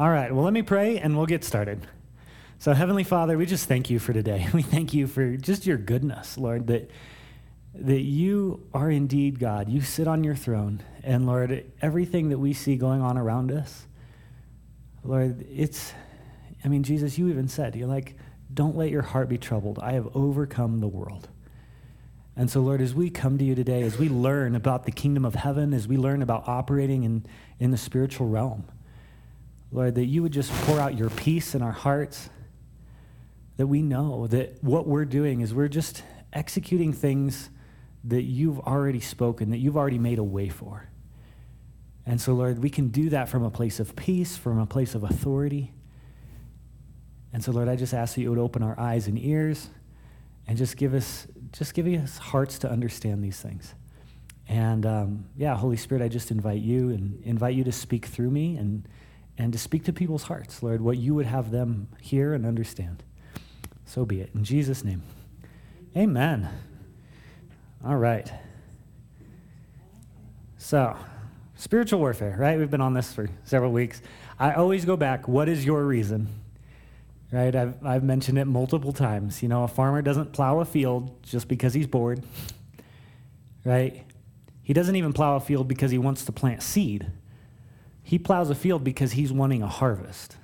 All right, well, let me pray and we'll get started. So, Heavenly Father, we just thank you for today. We thank you for just your goodness, Lord, that, that you are indeed God. You sit on your throne. And, Lord, everything that we see going on around us, Lord, it's, I mean, Jesus, you even said, you're like, don't let your heart be troubled. I have overcome the world. And so, Lord, as we come to you today, as we learn about the kingdom of heaven, as we learn about operating in, in the spiritual realm, Lord, that you would just pour out your peace in our hearts, that we know that what we're doing is we're just executing things that you've already spoken, that you've already made a way for. And so, Lord, we can do that from a place of peace, from a place of authority. And so, Lord, I just ask that you would open our eyes and ears and just give us, just give us hearts to understand these things. And um, yeah, Holy Spirit, I just invite you and invite you to speak through me and, and to speak to people's hearts, Lord, what you would have them hear and understand. So be it. In Jesus' name, amen. All right. So, spiritual warfare, right? We've been on this for several weeks. I always go back, what is your reason? right? I've, I've mentioned it multiple times. You know, a farmer doesn't plow a field just because he's bored, right? He doesn't even plow a field because he wants to plant seed. He plows a field because he's wanting a harvest,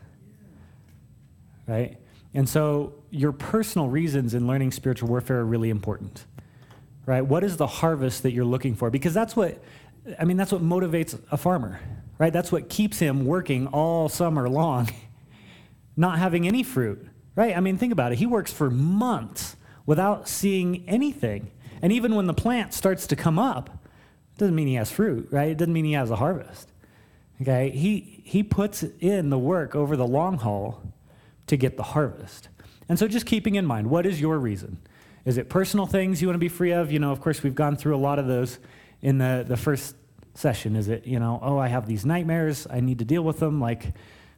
right? And so your personal reasons in learning spiritual warfare are really important, right? What is the harvest that you're looking for? Because that's what, I mean, that's what motivates a farmer, right? That's what keeps him working all summer long not having any fruit, right? I mean, think about it. He works for months without seeing anything. And even when the plant starts to come up, it doesn't mean he has fruit, right? It doesn't mean he has a harvest. Okay? He, he puts in the work over the long haul to get the harvest. And so just keeping in mind, what is your reason? Is it personal things you want to be free of? You know, of course, we've gone through a lot of those in the, the first session. Is it, you know, oh, I have these nightmares, I need to deal with them, like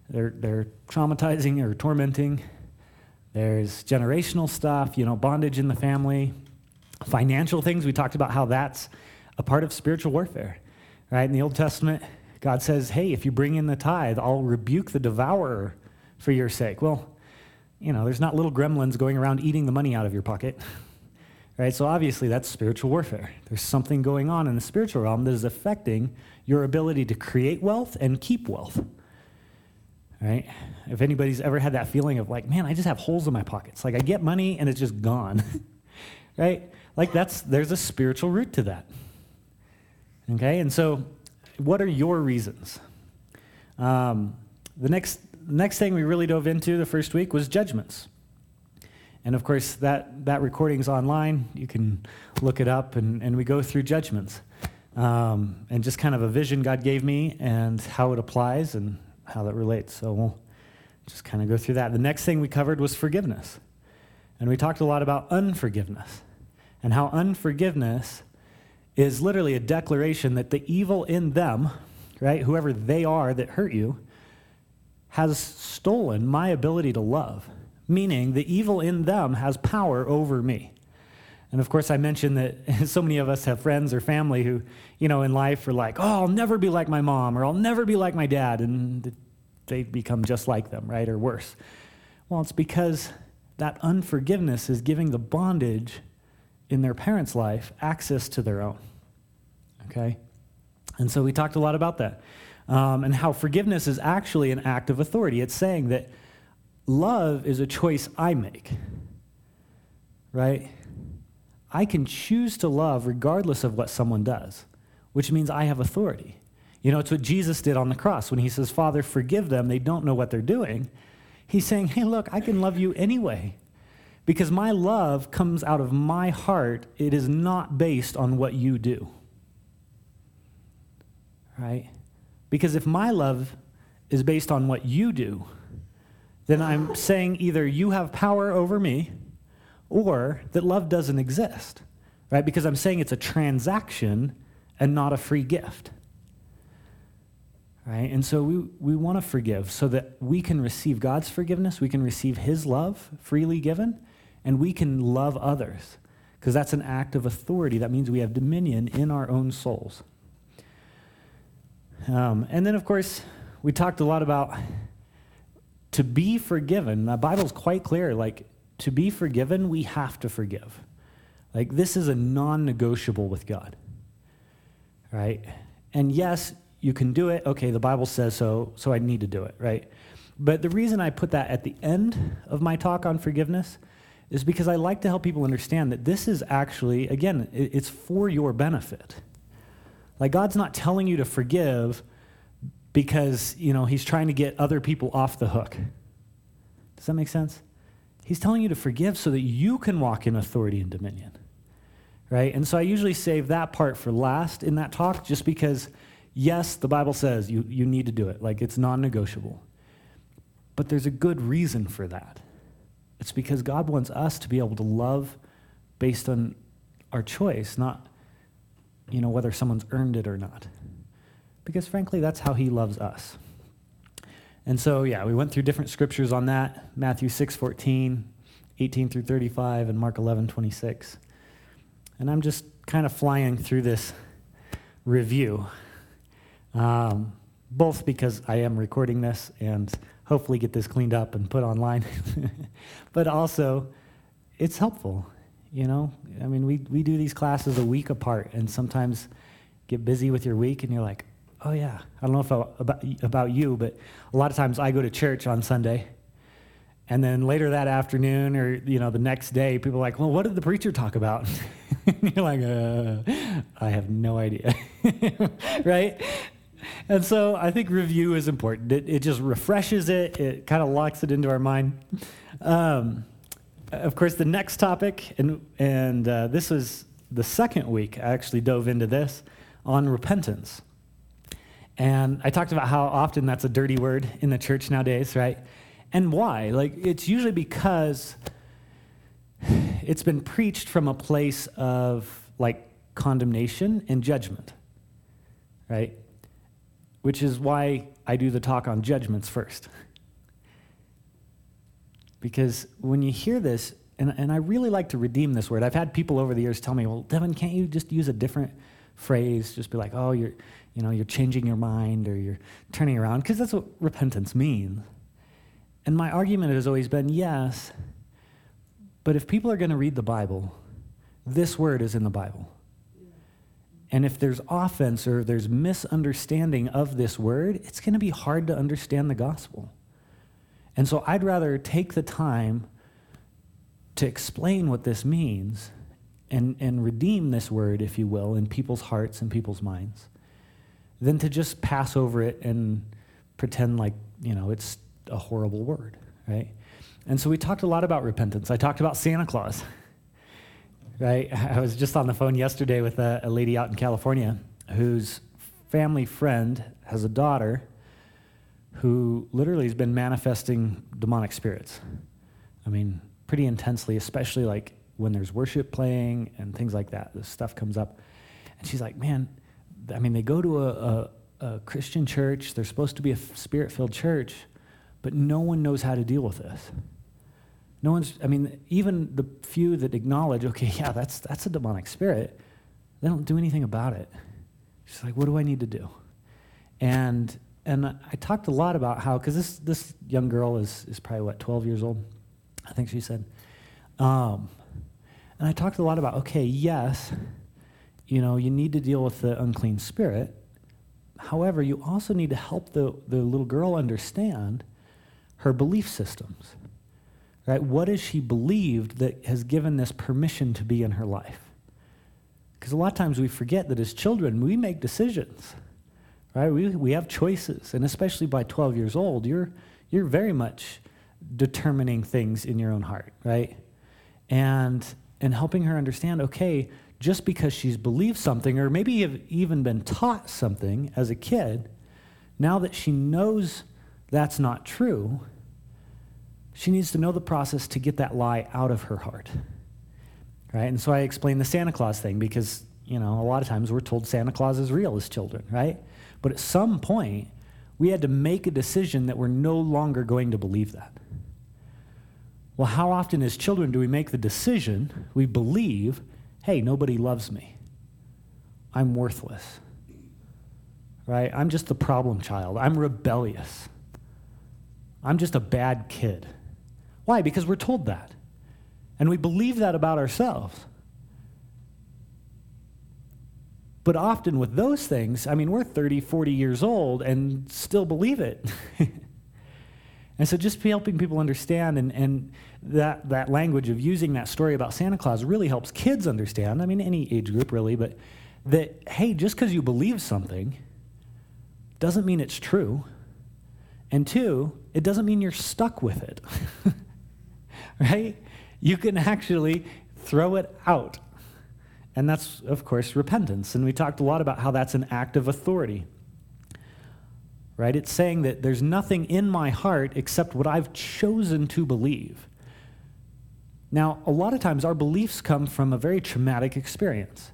they're, they're traumatizing or tormenting. There's generational stuff, you know, bondage in the family, financial things. We talked about how that's a part of spiritual warfare, right? In the Old Testament, God says, hey, if you bring in the tithe, I'll rebuke the devourer for your sake. Well, you know, there's not little gremlins going around eating the money out of your pocket, right? So obviously, that's spiritual warfare. There's something going on in the spiritual realm that is affecting your ability to create wealth and keep wealth right? If anybody's ever had that feeling of like, man, I just have holes in my pockets. Like I get money and it's just gone, right? Like that's, there's a spiritual root to that. Okay, and so what are your reasons? Um, the next, next thing we really dove into the first week was judgments. And of course, that, that recording's online. You can look it up, and, and we go through judgments. Um, and just kind of a vision God gave me and how it applies and how that relates. So we'll just kind of go through that. The next thing we covered was forgiveness. And we talked a lot about unforgiveness and how unforgiveness is literally a declaration that the evil in them, right, whoever they are that hurt you, has stolen my ability to love, meaning the evil in them has power over me. And of course, I mentioned that so many of us have friends or family who, you know, in life are like, oh, I'll never be like my mom or I'll never be like my dad. And they become just like them, right? Or worse. Well, it's because that unforgiveness is giving the bondage in their parents' life access to their own. Okay? And so we talked a lot about that. Um, and how forgiveness is actually an act of authority. It's saying that love is a choice I make, right? I can choose to love regardless of what someone does, which means I have authority. You know, it's what Jesus did on the cross when he says, Father, forgive them. They don't know what they're doing. He's saying, Hey, look, I can love you anyway because my love comes out of my heart. It is not based on what you do. Right? Because if my love is based on what you do, then I'm saying either you have power over me or that love doesn't exist, right? Because I'm saying it's a transaction and not a free gift. Right? And so we, we want to forgive so that we can receive God's forgiveness, we can receive His love freely given, and we can love others. Because that's an act of authority. That means we have dominion in our own souls. Um, and then, of course, we talked a lot about to be forgiven, the Bible's quite clear. Like, to be forgiven, we have to forgive. Like, this is a non negotiable with God. Right? And yes, you can do it. Okay, the Bible says so, so I need to do it, right? But the reason I put that at the end of my talk on forgiveness is because I like to help people understand that this is actually, again, it's for your benefit. Like, God's not telling you to forgive because, you know, He's trying to get other people off the hook. Does that make sense? He's telling you to forgive so that you can walk in authority and dominion. Right? And so I usually save that part for last in that talk just because, yes, the Bible says you, you need to do it. Like, it's non negotiable. But there's a good reason for that. It's because God wants us to be able to love based on our choice, not you know whether someone's earned it or not. Because frankly, that's how he loves us. And so, yeah, we went through different scriptures on that. Matthew 6, 14, 18 through 35, and Mark 11, 26. And I'm just kind of flying through this review, um, both because I am recording this and hopefully get this cleaned up and put online. but also, it's helpful. You know, I mean, we, we do these classes a week apart, and sometimes get busy with your week, and you're like, oh yeah, I don't know if I, about about you, but a lot of times I go to church on Sunday, and then later that afternoon or you know the next day, people are like, well, what did the preacher talk about? you're like, uh, I have no idea, right? And so I think review is important. It, it just refreshes it, it kind of locks it into our mind. Um, of course, the next topic, and, and uh, this is the second week I actually dove into this on repentance. And I talked about how often that's a dirty word in the church nowadays, right? And why? Like, it's usually because it's been preached from a place of like condemnation and judgment, right? Which is why I do the talk on judgments first. Because when you hear this, and, and I really like to redeem this word, I've had people over the years tell me, well, Devin, can't you just use a different phrase? Just be like, oh, you're, you know, you're changing your mind or you're turning around, because that's what repentance means. And my argument has always been yes, but if people are going to read the Bible, this word is in the Bible. And if there's offense or there's misunderstanding of this word, it's going to be hard to understand the gospel. And so I'd rather take the time to explain what this means and, and redeem this word, if you will, in people's hearts and people's minds than to just pass over it and pretend like, you know, it's a horrible word, right? And so we talked a lot about repentance. I talked about Santa Claus right? I was just on the phone yesterday with a, a lady out in California whose family friend has a daughter who literally has been manifesting demonic spirits. I mean, pretty intensely, especially like when there's worship playing and things like that. This stuff comes up. And she's like, man, I mean, they go to a, a, a Christian church, they're supposed to be a spirit filled church, but no one knows how to deal with this. No one's, I mean, even the few that acknowledge, okay, yeah, that's, that's a demonic spirit, they don't do anything about it. She's like, what do I need to do? And, and I talked a lot about how, because this, this young girl is, is probably, what, 12 years old? I think she said. Um, and I talked a lot about, okay, yes, you know, you need to deal with the unclean spirit. However, you also need to help the, the little girl understand her belief systems. Right? What has she believed that has given this permission to be in her life? Because a lot of times we forget that as children, we make decisions. Right? We, we have choices. And especially by 12 years old, you're, you're very much determining things in your own heart, right? And, and helping her understand, okay, just because she's believed something, or maybe even been taught something as a kid, now that she knows that's not true, she needs to know the process to get that lie out of her heart. Right? And so I explained the Santa Claus thing because, you know, a lot of times we're told Santa Claus is real as children, right? But at some point, we had to make a decision that we're no longer going to believe that. Well, how often as children do we make the decision, we believe, hey, nobody loves me. I'm worthless. Right? I'm just the problem child. I'm rebellious I'm just a bad kid. Why? Because we're told that. And we believe that about ourselves. But often with those things, I mean, we're 30, 40 years old and still believe it. and so just helping people understand and, and that, that language of using that story about Santa Claus really helps kids understand. I mean, any age group really, but that, hey, just because you believe something doesn't mean it's true. And two, it doesn't mean you're stuck with it. right? You can actually throw it out. And that's, of course, repentance. And we talked a lot about how that's an act of authority. Right? It's saying that there's nothing in my heart except what I've chosen to believe. Now, a lot of times our beliefs come from a very traumatic experience.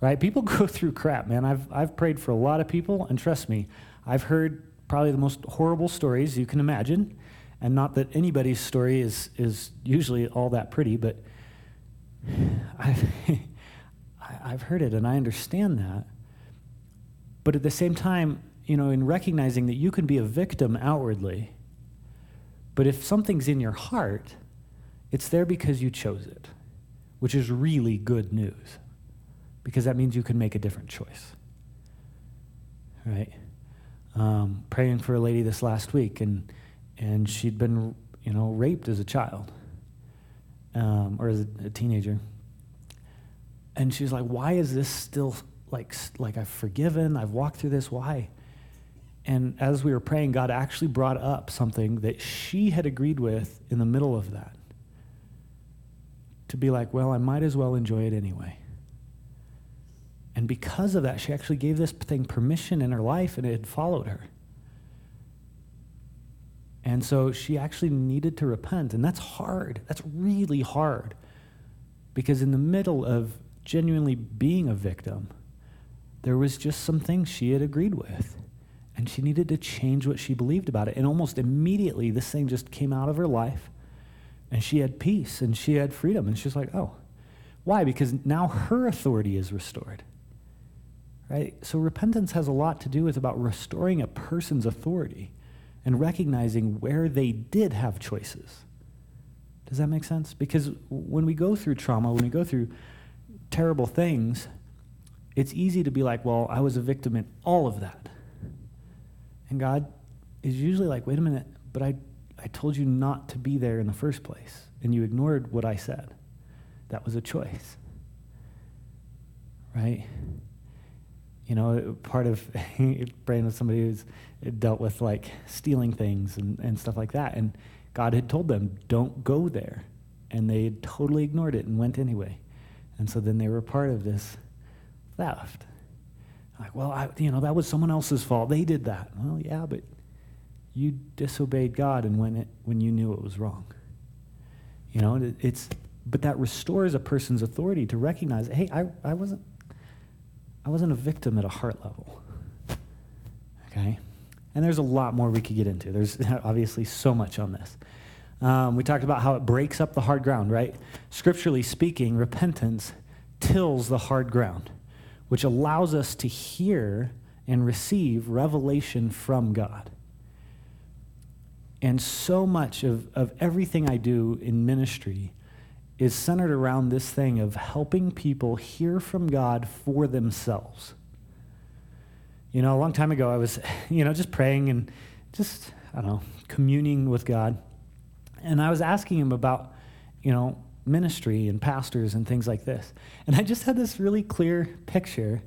Right? People go through crap, man. I've, I've prayed for a lot of people, and trust me, I've heard probably the most horrible stories you can imagine. And not that anybody's story is, is usually all that pretty, but I've. I've heard it and I understand that. But at the same time, you know, in recognizing that you can be a victim outwardly, but if something's in your heart, it's there because you chose it, which is really good news because that means you can make a different choice. Right? Um, praying for a lady this last week, and, and she'd been, you know, raped as a child um, or as a, teenager and she's like, why is this still like, like I've forgiven, I've walked through this, why? And as we were praying, God actually brought up something that she had agreed with in the middle of that. To be like, well, I might as well enjoy it anyway. And because of that, she actually gave this thing permission in her life and it had followed her. And so she actually needed to repent. And that's hard. That's really hard. Because in the middle of genuinely being a victim, there was just some things she had agreed with. And she needed to change what she believed about it. And almost immediately, this thing just came out of her life. And she had peace and she had freedom. And she's like, oh, why? Because now her authority is restored. Right? So repentance has a lot to do with about restoring a person's authority and recognizing where they did have choices. Does that make sense? Because when we go through trauma, when we go through terrible things, it's easy to be like, well, I was a victim in all of that. And God is usually like, wait a minute, but I, I told you not to be there in the first place, and you ignored what I said. That was a choice. Right? You know, part of praying with somebody who's dealt with like stealing things and, and stuff like that. And God had told them, don't go there. And they totally ignored it and went anyway. And so then they were part of this theft. Like, well, I, you know, that was someone else's fault. They did that. Well, yeah, but you disobeyed God and when, it, when you knew it was wrong. You know, it, it's, but that restores a person's authority to recognize, hey, I, I, wasn't, I wasn't a victim at a heart level. Okay? And there's a lot more we could get into. There's obviously so much on this. Um, we talked about how it breaks up the hard ground, right? Scripturally speaking, repentance tills the hard ground, which allows us to hear and receive revelation from God. And so much of, of everything I do in ministry is centered around this thing of helping people hear from God for themselves. You know, a long time ago, I was, you know, just praying and just, I don't know, communing with God. And I was asking him about, you know, ministry and pastors and things like this. And I just had this really clear picture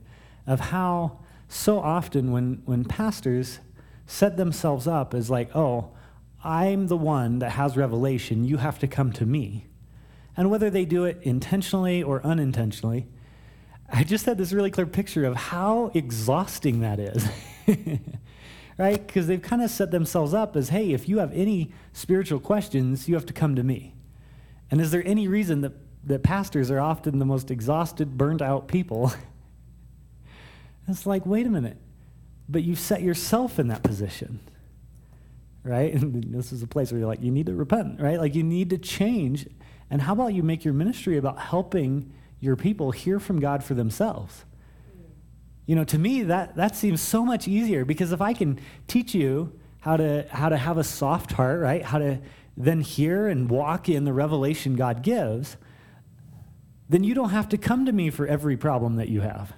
of how so often when, when pastors set themselves up as like, oh, I'm the one that has revelation, you have to come to me. And whether they do it intentionally or unintentionally, I just had this really clear picture of how exhausting that is. right? Because they've kind of set themselves up as, hey, if you have any spiritual questions, you have to come to me. And is there any reason that, that pastors are often the most exhausted, burnt out people? it's like, wait a minute, but you've set yourself in that position, right? And this is a place where you're like, you need to repent, right? Like, you need to change. And how about you make your ministry about helping your people hear from God for themselves? you know, to me, that, that seems so much easier because if I can teach you how to how to have a soft heart, right? How to then hear and walk in the revelation God gives, then you don't have to come to me for every problem that you have.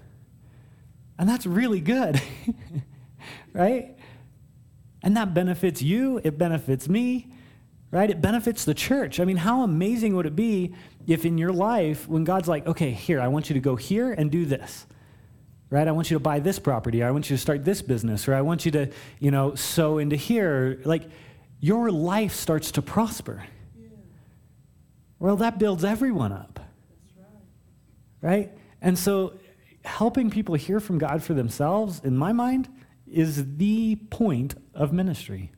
And that's really good. right? And that benefits you, it benefits me, right? It benefits the church. I mean, how amazing would it be if in your life, when God's like, okay, here, I want you to go here and do this, right? I want you to buy this property, or I want you to start this business, or I want you to, you know, sow into here. Like, your life starts to prosper. Yeah. Well, that builds everyone up. Right. right? And so, helping people hear from God for themselves, in my mind, is the point of ministry.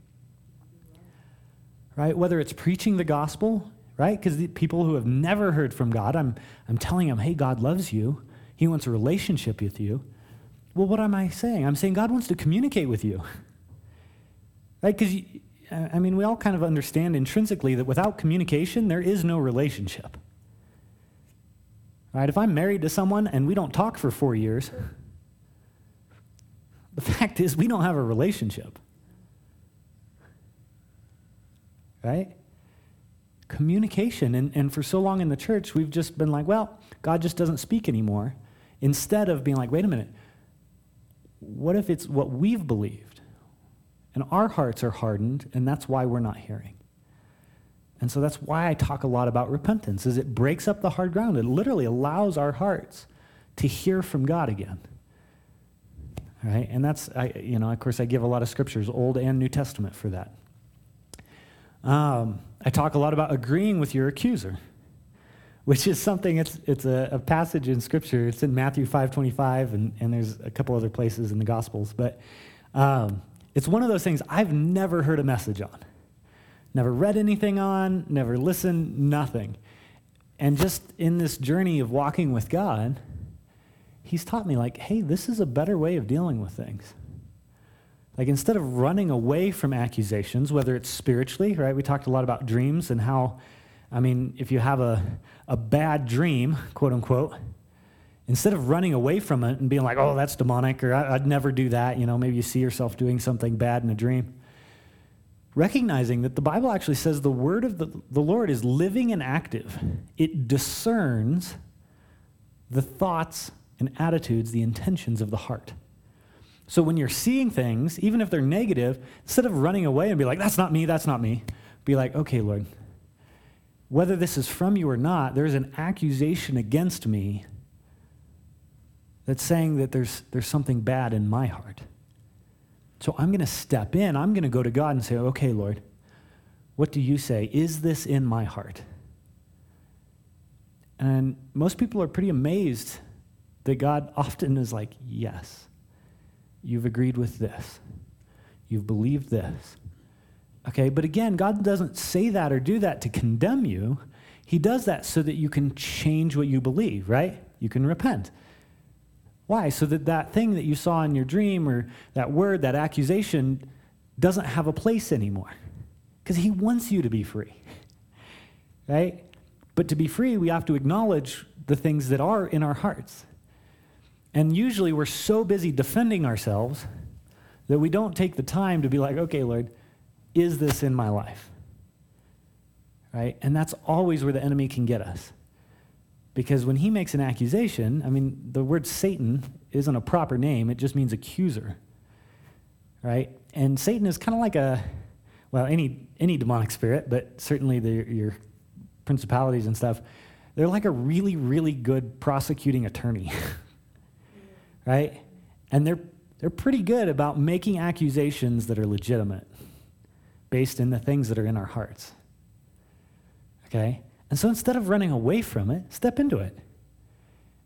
Right? Whether it's preaching the gospel, right? Because people who have never heard from God, I'm, I'm telling them, hey, God loves you. He wants a relationship with you. Well, what am I saying? I'm saying God wants to communicate with you. Right? Because, I mean, we all kind of understand intrinsically that without communication, there is no relationship. Right? If I'm married to someone and we don't talk for four years, the fact is, we don't have a relationship. Right? Communication. And, and for so long in the church, we've just been like, well, God just doesn't speak anymore. Instead of being like, wait a minute, what if it's what we've believed? And our hearts are hardened, and that's why we're not hearing. And so that's why I talk a lot about repentance, is it breaks up the hard ground. It literally allows our hearts to hear from God again right? And that's, I, you know, of course, I give a lot of scriptures, Old and New Testament, for that. Um, I talk a lot about agreeing with your accuser, which is something, it's, it's a, a passage in Scripture. It's in Matthew 5.25, and, and there's a couple other places in the Gospels. But um, it's one of those things I've never heard a message on. Never read anything on, never listened, nothing. And just in this journey of walking with God, he's taught me, like, hey, this is a better way of dealing with things. Like, instead of running away from accusations, whether it's spiritually, right? We talked a lot about dreams and how, I mean, if you have a, a bad dream, quote unquote, instead of running away from it and being like, oh, that's demonic, or I'd never do that, you know, maybe you see yourself doing something bad in a dream. Recognizing that the Bible actually says the word of the, the Lord is living and active, it discerns the thoughts and attitudes, the intentions of the heart. So when you're seeing things, even if they're negative, instead of running away and be like, that's not me, that's not me, be like, okay, Lord, whether this is from you or not, there's an accusation against me that's saying that there's, there's something bad in my heart. So I'm going to step in. I'm going to go to God and say, okay, Lord, what do you say? Is this in my heart? And most people are pretty amazed that God often is like, yes, you've agreed with this, you've believed this. Okay, but again, God doesn't say that or do that to condemn you. He does that so that you can change what you believe, right? You can repent. Why? So that that thing that you saw in your dream or that word, that accusation, doesn't have a place anymore. Because He wants you to be free, right? But to be free, we have to acknowledge the things that are in our hearts. And usually we're so busy defending ourselves that we don't take the time to be like, okay, Lord, is this in my life? Right? And that's always where the enemy can get us. Because when he makes an accusation, I mean, the word Satan isn't a proper name, it just means accuser. Right? And Satan is kind of like a, well, any, any demonic spirit, but certainly the, your principalities and stuff, they're like a really, really good prosecuting attorney. right? And they're, they're pretty good about making accusations that are legitimate based in the things that are in our hearts. Okay? And so instead of running away from it, step into it.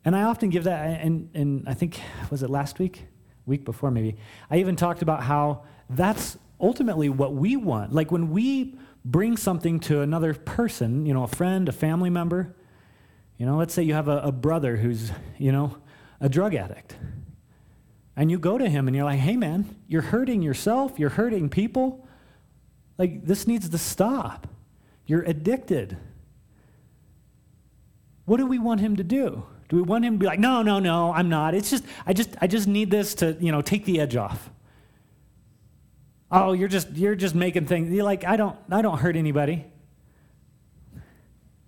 And I often give that, and, and I think, was it last week? Week before, maybe. I even talked about how that's ultimately what we want. Like when we bring something to another person, you know, a friend, a family member, you know, let's say you have a, a brother who's, you know, a drug addict. And you go to him and you're like, hey, man, you're hurting yourself, you're hurting people. Like, this needs to stop. You're addicted. What do we want him to do? Do we want him to be like, no, no, no, I'm not. It's just, I just, I just need this to, you know, take the edge off. Oh, you're just you're just making things. You're like I don't I don't hurt anybody.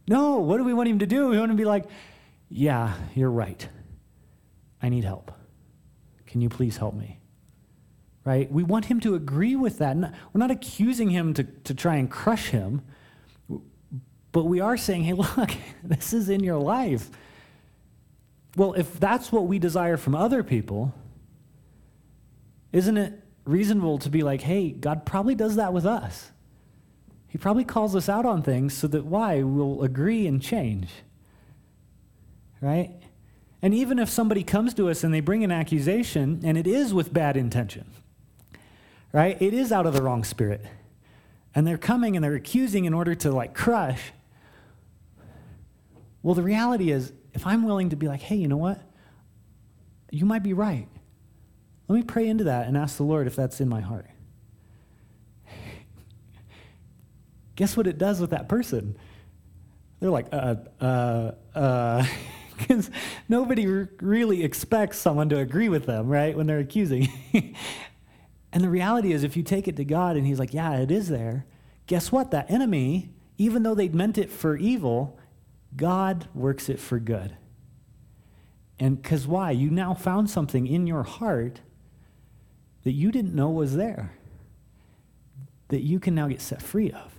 No, what do we want him to do? We want him to be like, yeah, you're right. I need help. Can you please help me? Right? We want him to agree with that. We're not accusing him to, to try and crush him, but we are saying, hey, look, this is in your life. Well, if that's what we desire from other people, isn't it reasonable to be like, hey, God probably does that with us? He probably calls us out on things so that why? We'll agree and change. Right? And even if somebody comes to us and they bring an accusation, and it is with bad intention, right? It is out of the wrong spirit. And they're coming and they're accusing in order to like crush. Well, the reality is, if I'm willing to be like, hey, you know what? You might be right. Let me pray into that and ask the Lord if that's in my heart. Guess what it does with that person? They're like, uh, uh, uh. because nobody r- really expects someone to agree with them, right, when they're accusing. and the reality is, if you take it to God and He's like, yeah, it is there, guess what? That enemy, even though they meant it for evil, God works it for good. And because why? You now found something in your heart that you didn't know was there, that you can now get set free of.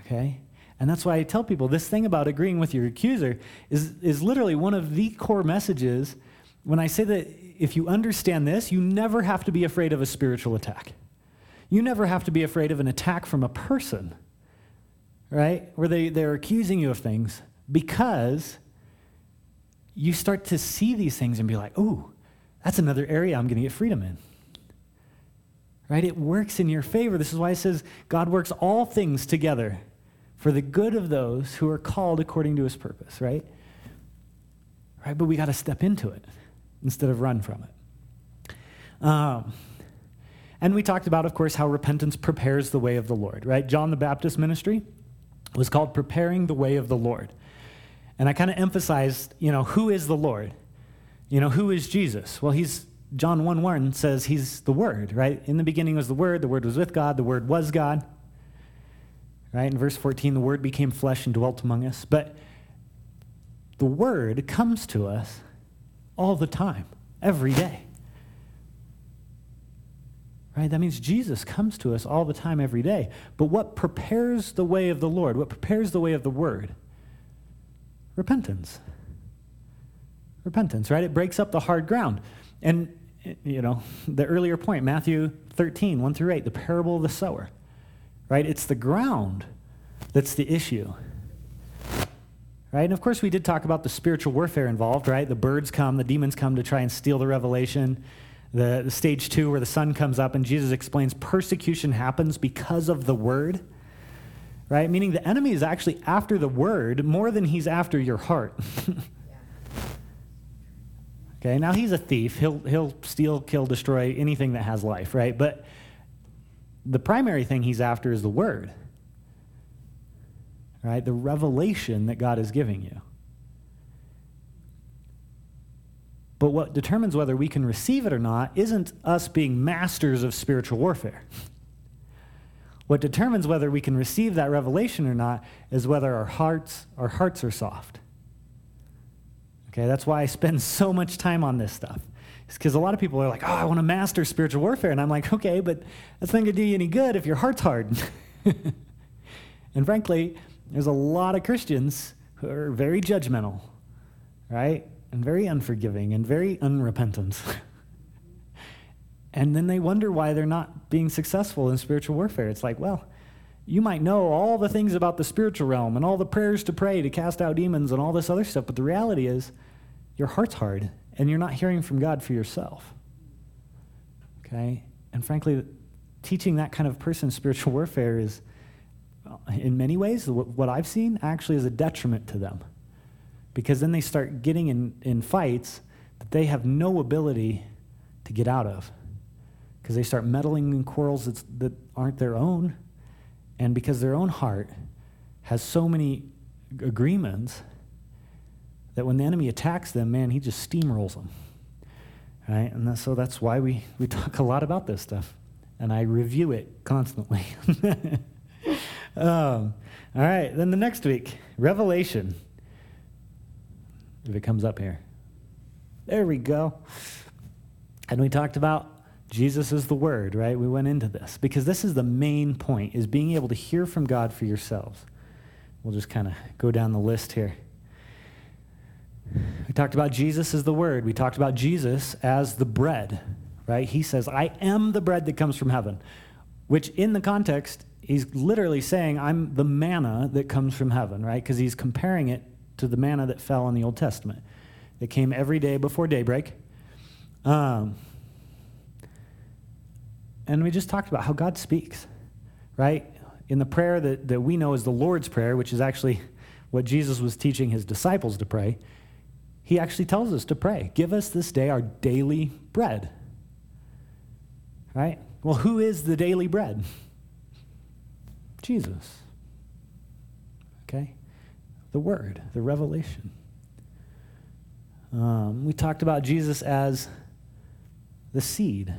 Okay? And that's why I tell people this thing about agreeing with your accuser is, is literally one of the core messages when I say that if you understand this, you never have to be afraid of a spiritual attack. You never have to be afraid of an attack from a person, right? Where they, they're accusing you of things because you start to see these things and be like, oh, that's another area I'm going to get freedom in. Right? It works in your favor. This is why it says God works all things together for the good of those who are called according to his purpose, right? Right? But we got to step into it instead of run from it. Um, and we talked about, of course, how repentance prepares the way of the Lord, right? John the Baptist ministry was called Preparing the Way of the Lord. And I kind of emphasized, you know, who is the Lord? You know, who is Jesus? Well, he's, John 1 1 says he's the Word, right? In the beginning was the Word, the Word was with God, the Word was God. Right? In verse 14, the Word became flesh and dwelt among us. But the Word comes to us all the time, every day. Right? That means Jesus comes to us all the time, every day. But what prepares the way of the Lord? What prepares the way of the Word? Repentance. Repentance, right? It breaks up the hard ground. And, you know, the earlier point, Matthew 13, 1 through 8, the parable of the sower right? It's the ground that's the issue. Right? And of course, we did talk about the spiritual warfare involved, right? The birds come, the demons come to try and steal the revelation. The, the stage two, where the sun comes up, and Jesus explains persecution happens because of the word, right? Meaning the enemy is actually after the word more than he's after your heart. okay, now he's a thief. He'll, he'll steal, kill, destroy anything that has life, right? But the primary thing he's after is the word, right? The revelation that God is giving you. But what determines whether we can receive it or not isn't us being masters of spiritual warfare. What determines whether we can receive that revelation or not is whether our hearts, our hearts are soft. Okay, that's why I spend so much time on this stuff because a lot of people are like, oh, I want to master spiritual warfare. And I'm like, okay, but that's not going to do you any good if your heart's hard. and frankly, there's a lot of Christians who are very judgmental, right? And very unforgiving and very unrepentant. and then they wonder why they're not being successful in spiritual warfare. It's like, well, you might know all the things about the spiritual realm and all the prayers to pray to cast out demons and all this other stuff, but the reality is your heart's hard and you're not hearing from God for yourself. Okay? And frankly, teaching that kind of person spiritual warfare is, in many ways, what I've seen actually is a detriment to them. Because then they start getting in, in fights that they have no ability to get out of. Because they start meddling in quarrels that aren't their own. And because their own heart has so many agreements that when the enemy attacks them, man, he just steamrolls them. right? And that's, so that's why we, we talk a lot about this stuff. And I review it constantly. um, all right, then the next week, Revelation. If it comes up here. There we go. And we talked about Jesus is the Word, right? We went into this because this is the main point, is being able to hear from God for yourselves. We'll just kind of go down the list here. We talked about Jesus as the Word. We talked about Jesus as the bread, right? He says, I am the bread that comes from heaven, which in the context, he's literally saying, I'm the manna that comes from heaven, right? Because he's comparing it to the manna that fell in the Old Testament that came every day before daybreak. Um, and we just talked about how God speaks, right? In the prayer that, that we know as the Lord's Prayer, which is actually what Jesus was teaching his disciples to pray, he actually tells us to pray Give us this day our daily bread. Right? Well, who is the daily bread? Jesus. Okay? The Word, the revelation. Um, we talked about Jesus as the seed,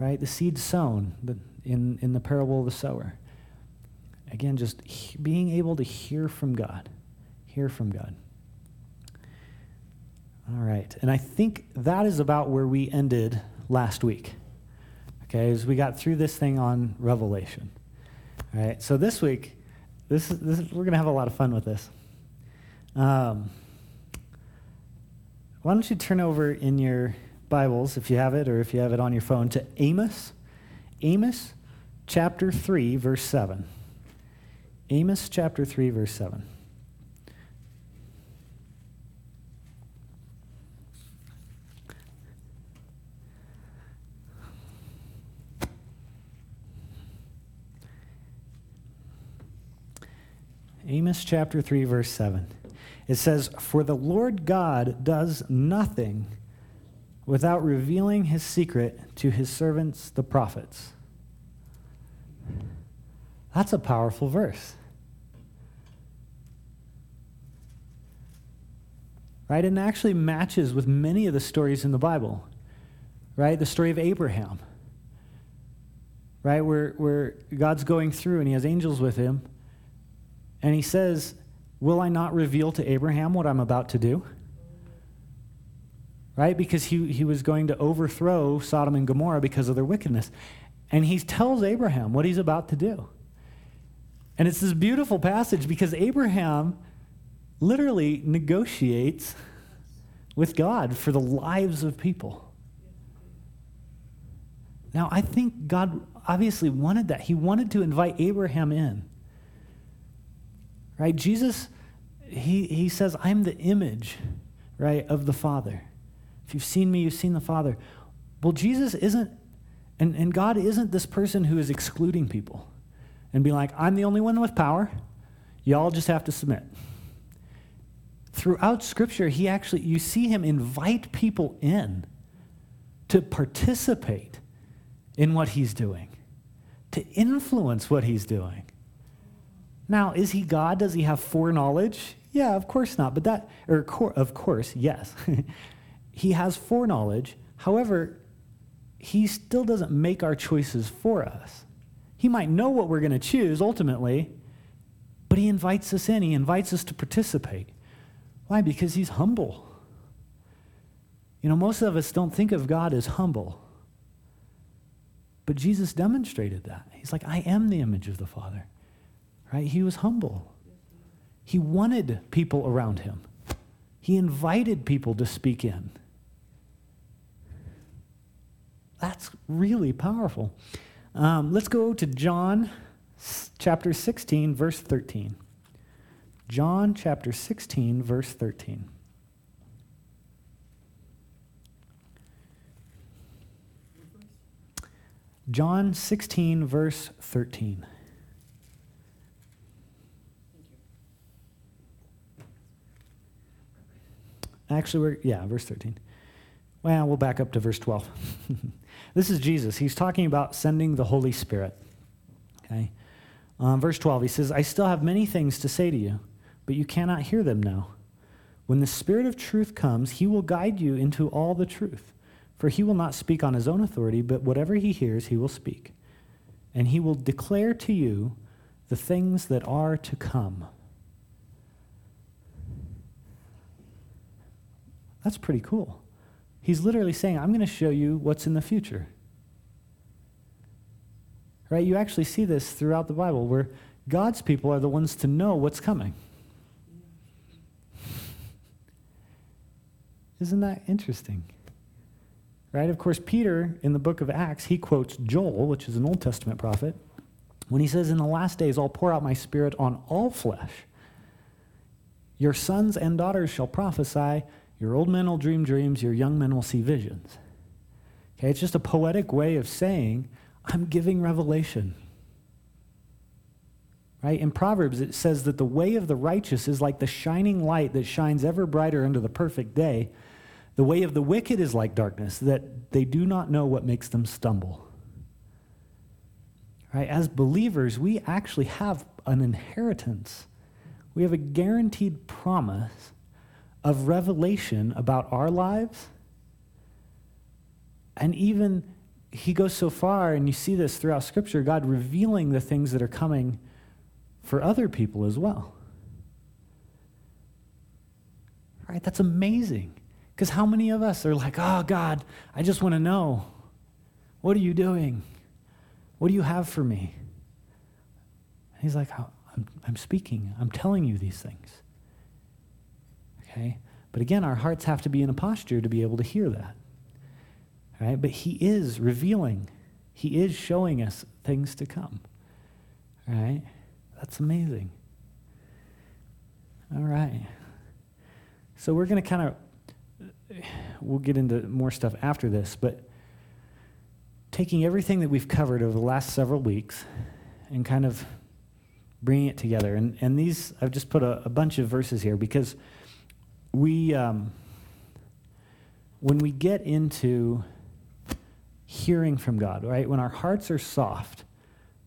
right? The seed sown in, in the parable of the sower. Again, just he, being able to hear from God, hear from God. All right. And I think that is about where we ended last week. Okay, as we got through this thing on Revelation. All right. So this week, this, is, this we're going to have a lot of fun with this. Um, why don't you turn over in your Bibles, if you have it, or if you have it on your phone, to Amos, Amos chapter 3, verse 7. Amos chapter 3, verse 7. Amos chapter 3, verse 7. It says, For the Lord God does nothing without revealing his secret to his servants, the prophets. That's a powerful verse. Right? And actually matches with many of the stories in the Bible. Right? The story of Abraham. Right? Where, where God's going through and he has angels with him. And he says, Will I not reveal to Abraham what I'm about to do? Right? Because he, he was going to overthrow Sodom and Gomorrah because of their wickedness. And he tells Abraham what he's about to do. And it's this beautiful passage because Abraham literally negotiates with God for the lives of people. Now, I think God obviously wanted that. He wanted to invite Abraham in. Right? Jesus, he, he says, I'm the image, right, of the Father. If you've seen me, you've seen the Father. Well, Jesus isn't, and, and God isn't this person who is excluding people and be like, I'm the only one with power. Y'all just have to submit. Throughout Scripture, he actually, you see him invite people in to participate in what he's doing, to influence what he's doing. Now, is he God? Does he have foreknowledge? Yeah, of course not. But that, or of course, yes. he has foreknowledge. However, he still doesn't make our choices for us. He might know what we're going to choose ultimately, but he invites us in. He invites us to participate. Why? Because he's humble. You know, most of us don't think of God as humble. But Jesus demonstrated that. He's like, I am the image of the Father. Right? He was humble. He wanted people around him. He invited people to speak in. That's really powerful. Um, let's go to John chapter 16, verse 13. John chapter 16, verse 13. John 16, verse 13. Actually, we're, yeah, verse 13. Well, we'll back up to verse 12. this is Jesus. He's talking about sending the Holy Spirit. Okay? Um, verse 12, he says, I still have many things to say to you, but you cannot hear them now. When the Spirit of truth comes, he will guide you into all the truth. For he will not speak on his own authority, but whatever he hears, he will speak. And he will declare to you the things that are to come. That's pretty cool. He's literally saying, I'm going to show you what's in the future. Right? You actually see this throughout the Bible where God's people are the ones to know what's coming. Isn't that interesting? Right? Of course, Peter in the book of Acts, he quotes Joel, which is an Old Testament prophet, when he says, In the last days, I'll pour out my spirit on all flesh. Your sons and daughters shall prophesy, your old men will dream dreams, your young men will see visions. Okay, it's just a poetic way of saying, I'm giving revelation. Right? In Proverbs, it says that the way of the righteous is like the shining light that shines ever brighter into the perfect day. The way of the wicked is like darkness, that they do not know what makes them stumble. Right? As believers, we actually have an inheritance. We have a guaranteed promise of revelation about our lives. And even he goes so far, and you see this throughout Scripture, God revealing the things that are coming for other people as well. Right? That's amazing. Because how many of us are like, oh, God, I just want to know. What are you doing? What do you have for me? And he's like, oh, I'm, I'm speaking. I'm telling you these things. Okay? But again, our hearts have to be in a posture to be able to hear that. Right? But he is revealing, he is showing us things to come. Right? That's amazing. All right. So we're going to kind of we'll get into more stuff after this, but taking everything that we've covered over the last several weeks and kind of bringing it together. And, and these, I've just put a, a bunch of verses here because we, um, when we get into hearing from God, right, when our hearts are soft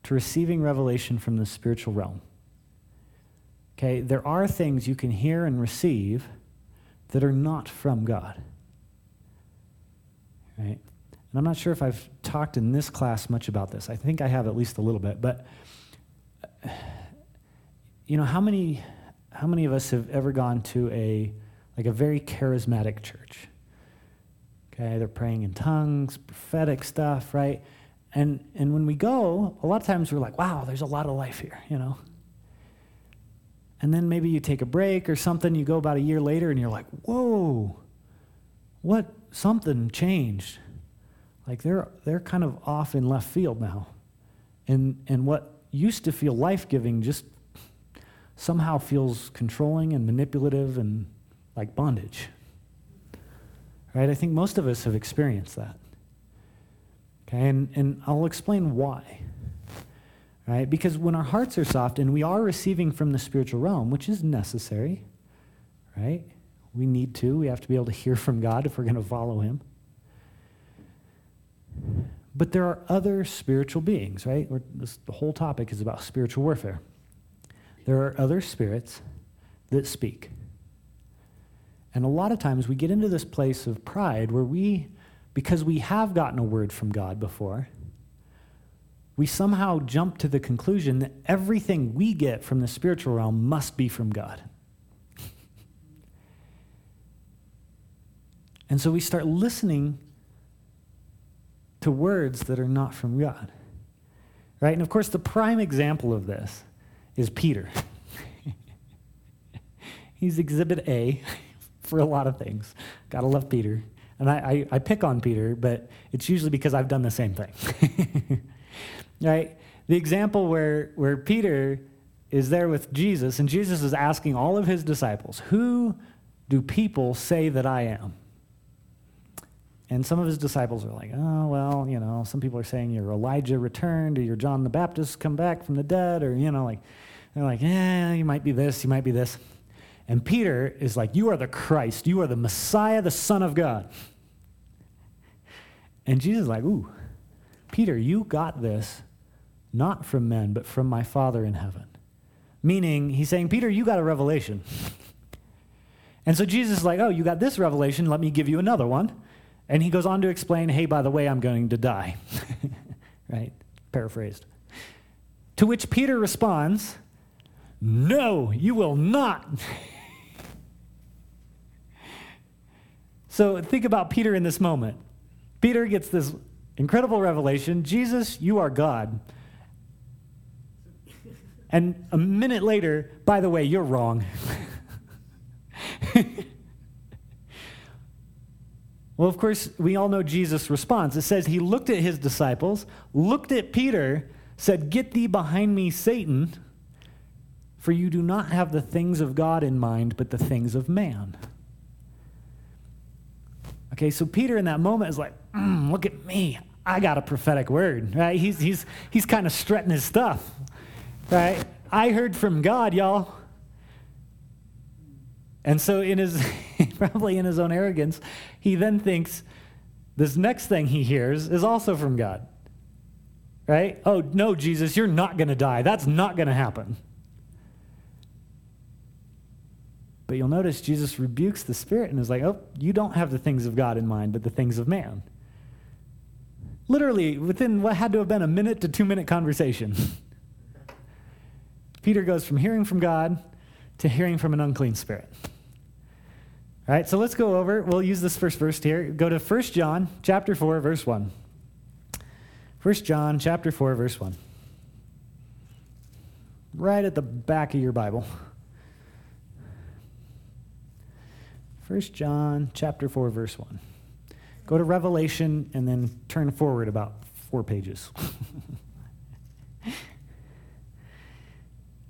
to receiving revelation from the spiritual realm, okay, there are things you can hear and receive that are not from God. Right? And I'm not sure if I've talked in this class much about this. I think I have at least a little bit, but you know, how many how many of us have ever gone to a like a very charismatic church? Okay, they're praying in tongues, prophetic stuff, right? And and when we go, a lot of times we're like, wow, there's a lot of life here, you know and then maybe you take a break or something, you go about a year later and you're like, whoa, what, something changed. Like they're, they're kind of off in left field now. And, and what used to feel life giving just somehow feels controlling and manipulative and like bondage. Right? I think most of us have experienced that. Okay, and, and I'll explain why right? Because when our hearts are soft and we are receiving from the spiritual realm, which is necessary, right? We need to. We have to be able to hear from God if we're going to follow Him. But there are other spiritual beings, right? This, the whole topic is about spiritual warfare. There are other spirits that speak. And a lot of times we get into this place of pride where we, because we have gotten a word from God before, we somehow jump to the conclusion that everything we get from the spiritual realm must be from God. and so we start listening to words that are not from God. Right? And of course, the prime example of this is Peter. He's exhibit A for a lot of things. Gotta love Peter. And I, I, I pick on Peter, but it's usually because I've done the same thing. right? The example where, where Peter is there with Jesus, and Jesus is asking all of his disciples, Who do people say that I am? And some of his disciples are like, Oh, well, you know, some people are saying you're Elijah returned, or you're John the Baptist come back from the dead, or, you know, like, they're like, Yeah, you might be this, you might be this. And Peter is like, You are the Christ, you are the Messiah, the Son of God. And Jesus is like, Ooh, Peter, you got this not from men, but from my Father in heaven. Meaning, he's saying, Peter, you got a revelation. And so Jesus is like, Oh, you got this revelation, let me give you another one. And he goes on to explain, Hey, by the way, I'm going to die. right? Paraphrased. To which Peter responds, No, you will not. so think about Peter in this moment. Peter gets this incredible revelation Jesus, you are God. And a minute later, by the way, you're wrong. well, of course, we all know Jesus' response. It says he looked at his disciples, looked at Peter, said, Get thee behind me, Satan, for you do not have the things of God in mind, but the things of man. Okay, so Peter in that moment is like, mm, Look at me. I got a prophetic word, right? He's, he's, he's kind of strutting his stuff, right? I heard from God, y'all. And so, in his, probably in his own arrogance, he then thinks this next thing he hears is also from God. Right? Oh, no, Jesus, you're not going to die. That's not going to happen. But you'll notice Jesus rebukes the spirit and is like, oh, you don't have the things of God in mind, but the things of man. Literally, within what had to have been a minute to two minute conversation, Peter goes from hearing from God to hearing from an unclean spirit. All right, so let's go over. We'll use this first verse here. Go to 1 John chapter 4, verse 1. 1 John chapter 4, verse 1. Right at the back of your Bible. 1 John chapter 4, verse 1. Go to Revelation and then turn forward about four pages.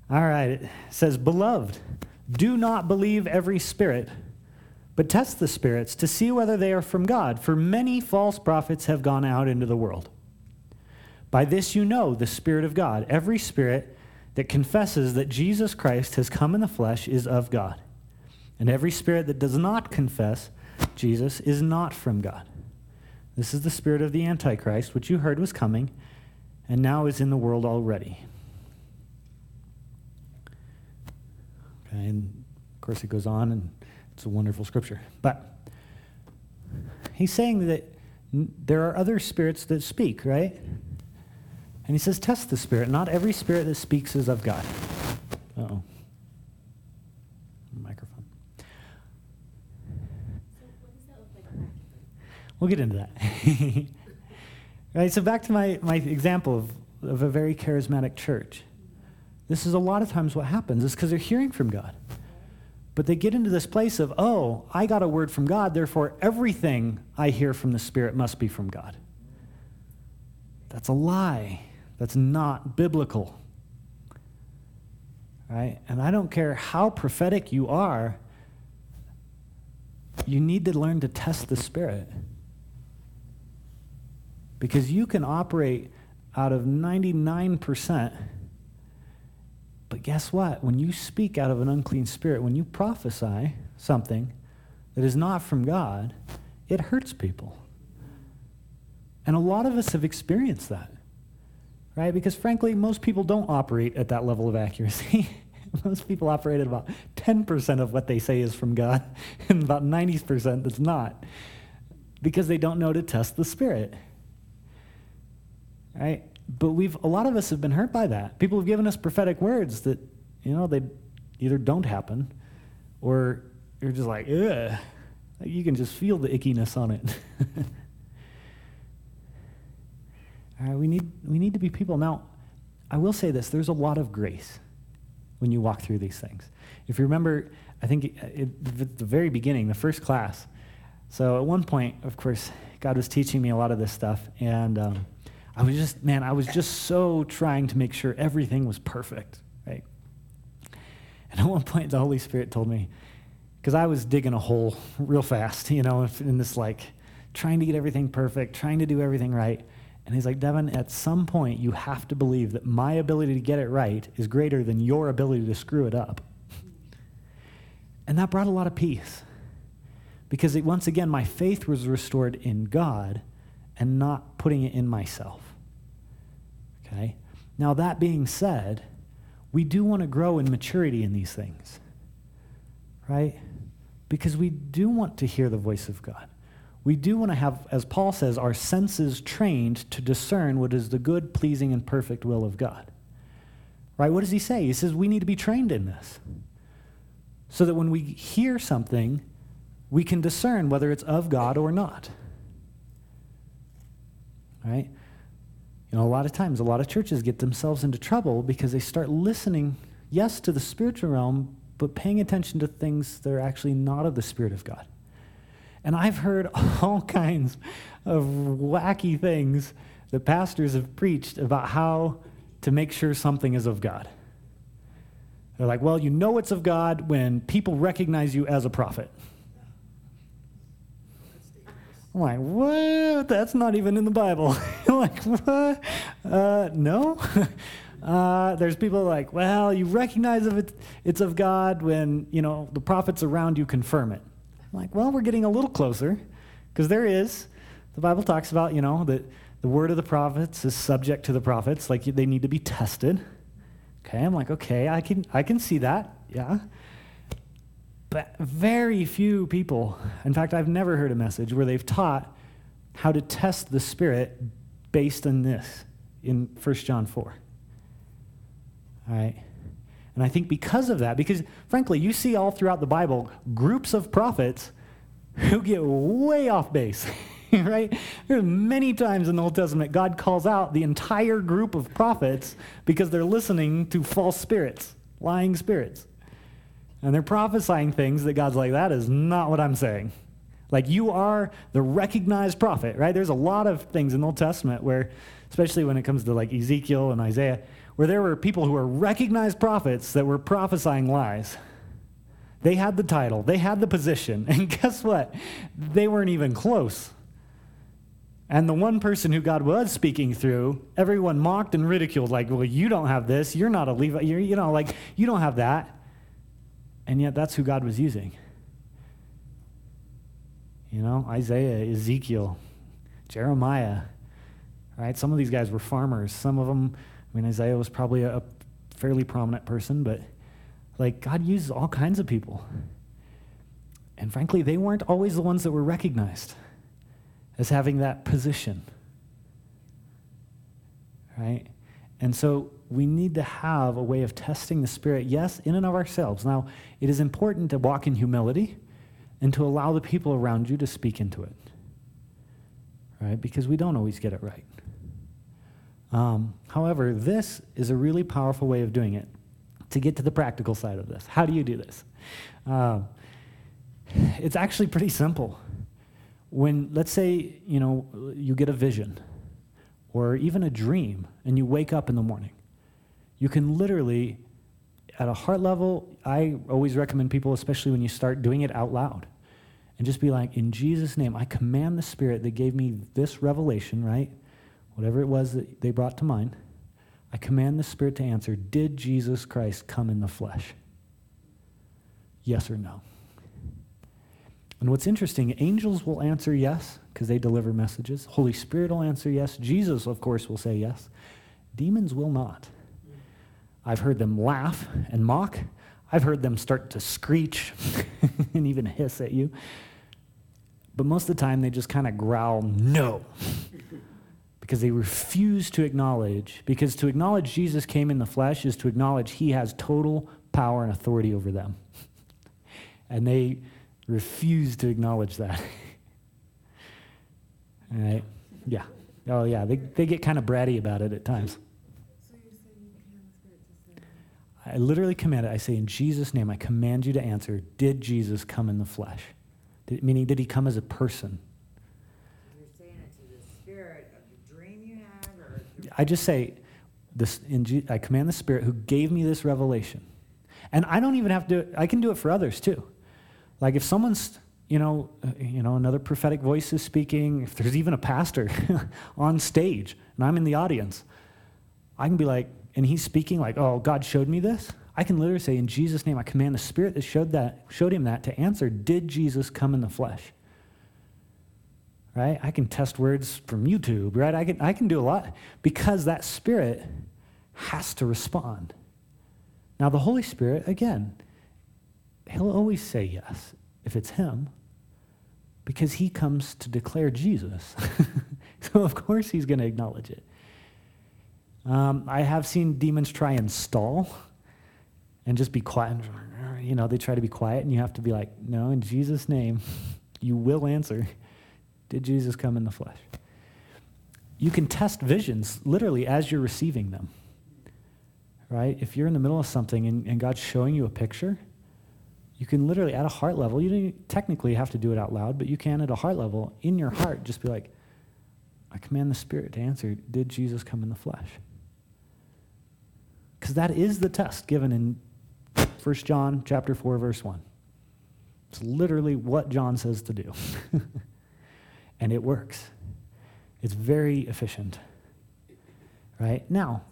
All right, it says, Beloved, do not believe every spirit, but test the spirits to see whether they are from God, for many false prophets have gone out into the world. By this you know the Spirit of God. Every spirit that confesses that Jesus Christ has come in the flesh is of God. And every spirit that does not confess Jesus is not from God. This is the spirit of the Antichrist, which you heard was coming, and now is in the world already. Okay, and of course, it goes on, and it's a wonderful scripture. But he's saying that there are other spirits that speak, right? And he says, test the spirit. Not every spirit that speaks is of God. oh. Microphone. We'll get into that. right, so back to my, my example of, of a very charismatic church. This is a lot of times what happens is because they're hearing from God. But they get into this place of, oh, I got a word from God, therefore everything I hear from the Spirit must be from God. That's a lie. That's not biblical. Right? And I don't care how prophetic you are, you need to learn to test the Spirit. Because you can operate out of 99% but guess what? When you speak out of an unclean spirit, when you prophesy something that is not from God, it hurts people. And a lot of us have experienced that, right? Because frankly, most people don't operate at that level of accuracy. most people operate at about 10% of what they say is from God, and about 90% that's not, because they don't know to test the Spirit, right? but we've a lot of us have been hurt by that. People have given us prophetic words that you know they either don't happen, or you're just like, ugh. You can just feel the ickiness on it. All right, we need we need to be people. Now, I will say this: there's a lot of grace when you walk through these things. If you remember, I think at the very beginning, the first class. So at one point, of course, God was teaching me a lot of this stuff, and. Um, I was just, man, I was just so trying to make sure everything was perfect, right? And at one point, the Holy Spirit told me, because I was digging a hole real fast, you know, in this like trying to get everything perfect, trying to do everything right. And he's like, Devin, at some point, you have to believe that my ability to get it right is greater than your ability to screw it up. And that brought a lot of peace. Because it, once again, my faith was restored in God and not putting it in myself. Okay? Now, that being said, we do want to grow in maturity in these things, right? because we do want to hear the voice of God. We do want to have, as Paul says, our senses trained to discern what is the good, pleasing, and perfect will of God. Right? What does he say? He says we need to be trained in this so that when we hear something, we can discern whether it's of God or not. Right? You know, a lot of times, a lot of churches get themselves into trouble because they start listening, yes, to the spiritual realm, but paying attention to things that are actually not of the Spirit of God. And I've heard all kinds of wacky things that pastors have preached about how to make sure something is of God. They're like, well, you know it's of God when people recognize you as a prophet. I'm like, what? That's not even in the Bible. like, what? Uh, no. Uh, there's people like, well, you recognize if it's, it's of God when, you know, the prophets around you confirm it. I'm like, well, we're getting a little closer because there is. The Bible talks about, you know, that the word of the prophets is subject to the prophets, like they need to be tested. Okay, I'm like, okay, I can, I can see that, yeah. But very few people, in fact, I've never heard a message where they've taught how to test the Spirit based on this in 1 John 4. All right? And I think because of that, because frankly, you see all throughout the Bible groups of prophets who get way off base, right? There's many times in the Old Testament God calls out the entire group of prophets because they're listening to false spirits, lying spirits. And they're prophesying things that God's like, that is not what I'm saying. Like, you are the recognized prophet, right? There's a lot of things in the Old Testament where, especially when it comes to like Ezekiel and Isaiah, where there were people who were recognized prophets that were prophesying lies. They had the title, they had the position, and guess what? They weren't even close. And the one person who God was speaking through, everyone mocked and ridiculed, like, well, you don't have this. You're not a Levite. You're, you know, like, you don't have that. And yet, that's who God was using. You know, Isaiah, Ezekiel, Jeremiah, right? Some of these guys were farmers. Some of them I mean, Isaiah was probably a, fairly prominent person, but like God uses all kinds of people. And frankly, they weren't always the ones that were recognized as having that position. Right? And so we need to have a way of testing the Spirit, yes, in and of ourselves. Now, it is important to walk in humility and to allow the people around you to speak into it. Right? Because we don't always get it right. Um, however, this is a really powerful way of doing it. To get to the practical side of this, how do you do this? Uh, it's actually pretty simple. When, let's say, you know, you get a vision or even a dream and you wake up in the morning, you can literally, at a heart level, I always recommend people, especially when you start doing it out loud, and just be like, in Jesus' name, I command the Spirit that gave me this revelation, right? whatever it was that they brought to mind, I command the Spirit to answer Did Jesus Christ come in the flesh? Yes or no? And what's interesting, angels will answer yes because they deliver messages. Holy Spirit will answer yes. Jesus, of course, will say yes. Demons will not. I've heard them laugh and mock. I've heard them start to screech and even hiss at you. But most of the time, they just kind of growl, no because they refuse to acknowledge, because to acknowledge Jesus came in the flesh is to acknowledge he has total power and authority over them. and they refuse to acknowledge that. All right? Yeah. Oh, yeah. They, they get kind of bratty about it at times. I literally command it. I say, in Jesus' name, I command you to answer, did Jesus come in the flesh? Did, meaning, did he come as a person? I just say, this, in, I command the Spirit who gave me this revelation. And I don't even have to, I can do it for others too. Like if someone's, you know, uh, you know, another prophetic voice is speaking, if there's even a pastor on stage and I'm in the audience, I can be like, and he's speaking like, oh, God showed me this. I can literally say, in Jesus' name, I command the Spirit that showed that, showed him that to answer, did Jesus come in the flesh? right? I can test words from YouTube, right? I can, I can do a lot because that spirit has to respond. Now, the Holy Spirit, again, he'll always say yes. if it's him because he comes to declare Jesus. so, of course, he's going to acknowledge it. Um, I have seen demons try and stall and just be quiet. You know, they try to be quiet, and you have to be like, no, in Jesus' name, you will answer. Did Jesus come in the flesh? You can test visions literally as you're receiving them. Right? If you're in the middle of something and, and God's showing you a picture, you can literally, at a heart level, you don't technically have to do it out loud, but you can at a heart level, in your heart, just be like, I command the Spirit to answer, did Jesus come in the flesh? Because that is the test given in 1 John chapter 4, verse 1. It's literally what John says to do. and it works. It's very efficient. Right? Now,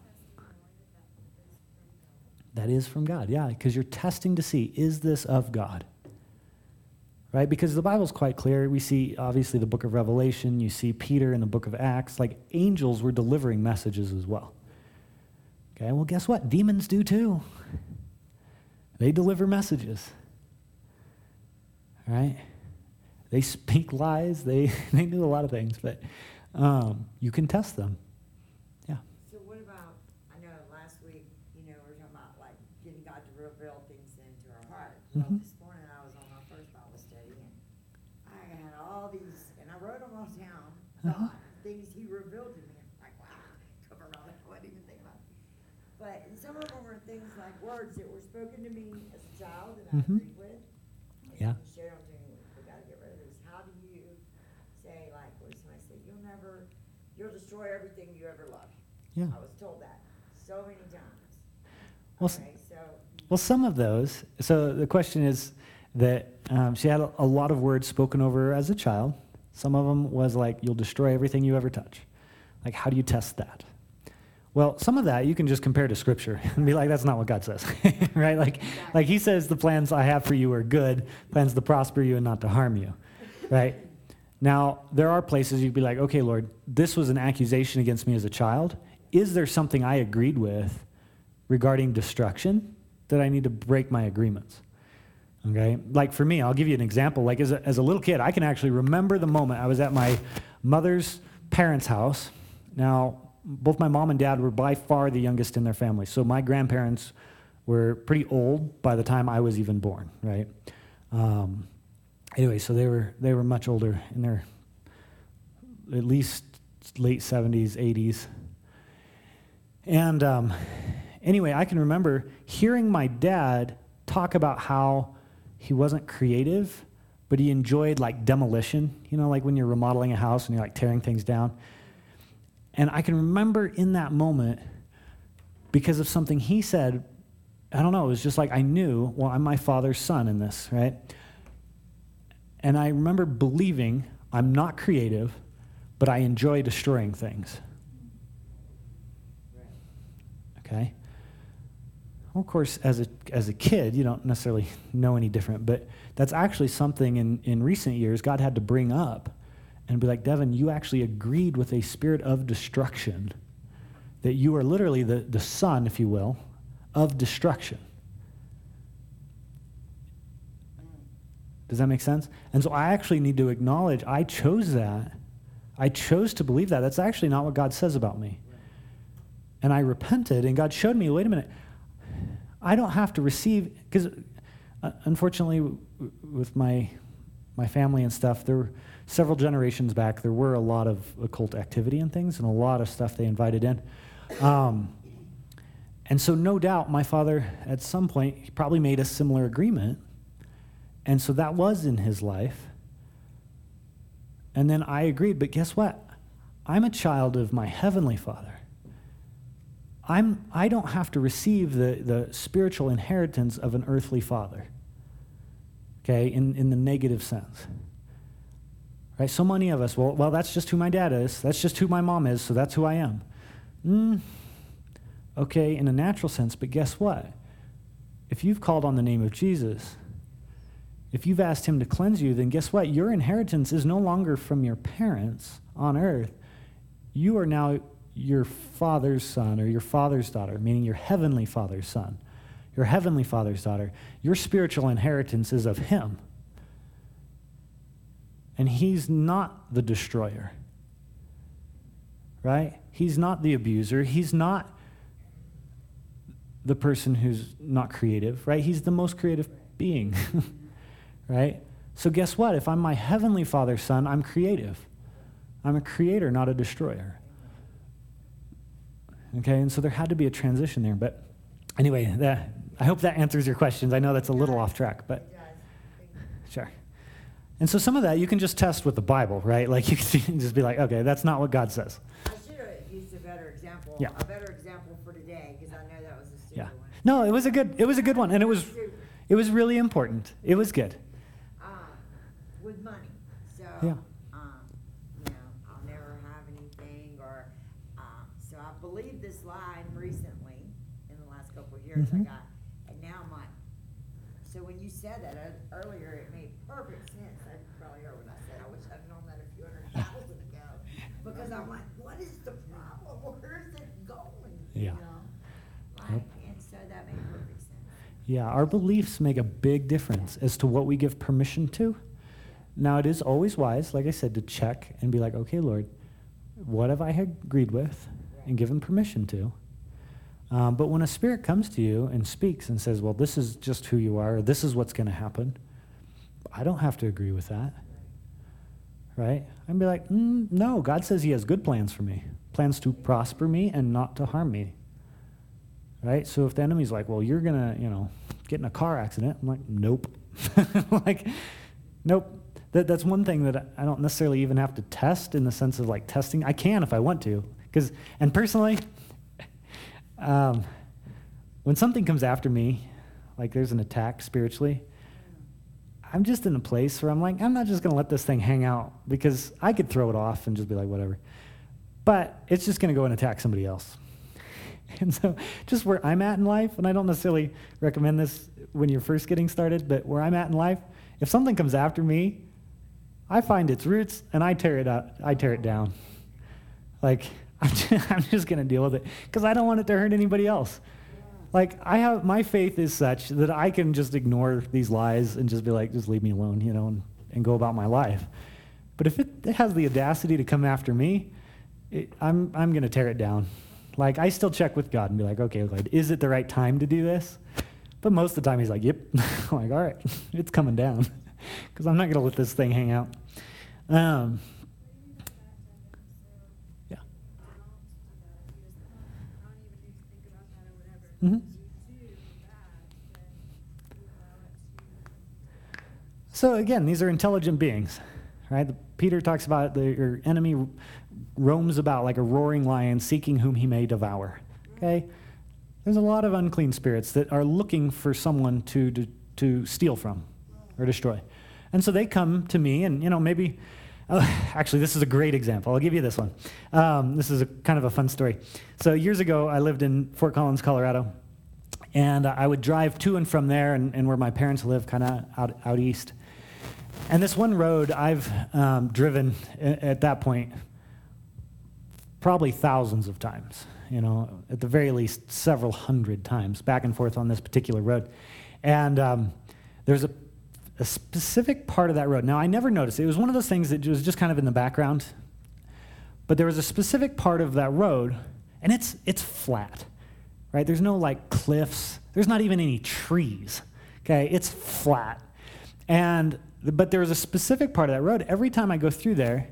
that is from God, yeah, because you're testing to see is this of God? Right? Because the Bible's quite clear. We see, obviously, the book of Revelation, you see Peter in the book of Acts. Like angels were delivering messages as well. Okay, well, guess what? Demons do too. They deliver messages. Right? They speak lies, they, they do a lot of things, but um, you can test them. Yeah. So what about, I know last week, you know, we are talking about like getting God to reveal things into our heart. Well, Mhm. this morning I was on my first Bible study and I had all these, and I wrote them all down, Uh-huh. thought, things he revealed to me. I'm like, wow, come around, I wasn't even thinking about it. But and some of them were things like words that were spoken to me as a child that I Mhm. agreed with. Yeah. he shared them to me, we gotta get rid of this. How do you say, like, what somebody said, you'll never, you'll destroy everything you ever loved. Yeah. I was told that so many times. Well, Okay, so, Well, some of those. So the question is that um, she had a, a lot of words spoken over her as a child. Some of them was like, "You'll destroy everything you ever touch." Like, how do you test that? Well, some of that you can just compare to Scripture and be like, "That's not what God says," right? Like, like He says, "The plans I have for you are good, plans to prosper you and not to harm you," right? Now, there are places you'd be like, "Okay, Lord, this was an accusation against me as a child. Is there something I agreed with regarding destruction that I need to break my agreements?" Okay? Like for me, I'll give you an example. Like as a, as a little kid, I can actually remember the moment I was at my mother's parents' house. Now, both my mom and dad were by far the youngest in their family. So my grandparents were pretty old by the time I was even born, right? Um, anyway, so they were they were much older in their at least late 70s, 80s. And um, anyway, I can remember hearing my dad talk about how he wasn't creative, but he enjoyed like demolition, you know, like when you're remodeling a house and you're like tearing things down. And I can remember in that moment, because of something he said, I don't know, it was just like I knew, well, I'm my father's son in this, right? And I remember believing I'm not creative, but I enjoy destroying things. Okay? Well, of course, as a, as a kid, you don't necessarily know any different, but that's actually something in, in recent years God had to bring up and be like, Devin, you actually agreed with a spirit of destruction, that you are literally the, the son, if you will, of destruction. Does that make sense? And so I actually need to acknowledge I chose that. I chose to believe that. That's actually not what God says about me. And I repented, and God showed me wait a minute, I don't have to receive, because uh, unfortunately, w- with my, my family and stuff, there were several generations back, there were a lot of occult activity and things, and a lot of stuff they invited in. Um, and so, no doubt, my father, at some point, he probably made a similar agreement. And so that was in his life. And then I agreed, but guess what? I'm a child of my heavenly father. I'm, I don't have to receive the, the spiritual inheritance of an earthly father, okay, in, in the negative sense. Right? So many of us, well, well, that's just who my dad is. That's just who my mom is, so that's who I am. Mm, okay, in a natural sense, but guess what? If you've called on the name of Jesus, if you've asked him to cleanse you, then guess what? Your inheritance is no longer from your parents on earth. You are now your father's son or your father's daughter, meaning your heavenly father's son, your heavenly father's daughter. Your spiritual inheritance is of him. And he's not the destroyer. Right? He's not the abuser. He's not the person who's not creative, right? He's the most creative being, right? So, guess what? If I'm my heavenly Father's son, I'm creative. I'm a creator, not a destroyer. Okay, and so there had to be a transition there. But anyway, that, I hope that answers your questions. I know that's a little off track, but sure. And so some of that you can just test with the Bible, right? Like you can just be like, okay, that's not what God says. I should have used a better example, Yeah. a better example for today, because I know that was a stupid Yeah. one. No, it was a good it was a good one, and it was it was really important. It was good. Um, with money, so, Yeah. um, you know, I'll never have anything, or, um, so I believed this lie recently, in the last couple of years I Mhm. got, and now I'm like, so when you said that uh, earlier, it made perfect sense, I probably heard what I said, I wish I'd known that a few hundred thousand ago, because I'm like, what is the problem, where is it going, you Yeah. know? Like, and so that made perfect sense. Yeah, our beliefs make a big difference as to what we give permission to. Now, it is always wise, like I said, to check and be like, okay, Lord, what have I agreed with and given permission to? Um, but when a spirit comes to you and speaks and says, well, this is just who you are, this is what's going to happen, I don't have to agree with that. Right? I'd be like, mm, no, God says He has good plans for me plans to prosper me and not to harm me right? So if the enemy's like, well, you're gonna, you know, get in a car accident, I'm like, nope, like, nope. That, that's one thing that I don't necessarily even have to test in the sense of like testing. I can if I want to, because and personally, um, when something comes after me, like there's an attack spiritually. I'm just in a place where I'm like, I'm not just going to let this thing hang out because I could throw it off and just be like, whatever. But it's just going to go and attack somebody else. And so, just where I'm at in life, and I don't necessarily recommend this when you're first getting started, but where I'm at in life, if something comes after me, I find its roots and I tear it out. I tear it down. Like I'm just, I'm just to deal with it because I don't want it to hurt anybody else. Like I have my faith is such that I can just ignore these lies and just be like, just leave me alone, you know, and, and go about my life. But if it, it has the audacity to come after me, it, I'm I'm to tear it down. Like, I still check with God and be like, okay, Lord, is it the right time to do this? But most of the time, He's like, yep. I'm like, all right, it's coming down. Because I'm not going to let this thing hang out. Um, yeah. Mhm. So, again, these are intelligent beings, right? Peter talks about the, your enemy roams about like a roaring lion, seeking whom he may devour. Okay? There's a lot of unclean spirits that are looking for someone to, to, to steal from or destroy. And so they come to me, and, you know, maybe, uh, actually, this is a great example. I'll give you this one. Um, this is a kind of a fun story. So, years ago, I lived in Fort Collins, Colorado, and I would drive to and from there and, and where my parents live, kind of out, out east. And this one road I've um, driven at that point probably thousands of times, you know, at the very least several hundred times back and forth on this particular road. And um, there's a, a specific part of that road. Now, I never noticed it. It was one of those things that was just kind of in the background. But there was a specific part of that road, and it's, it's flat, right? There's no like cliffs, there's not even any trees, okay? It's flat. And, but there was a specific part of that road. Every time I go through there,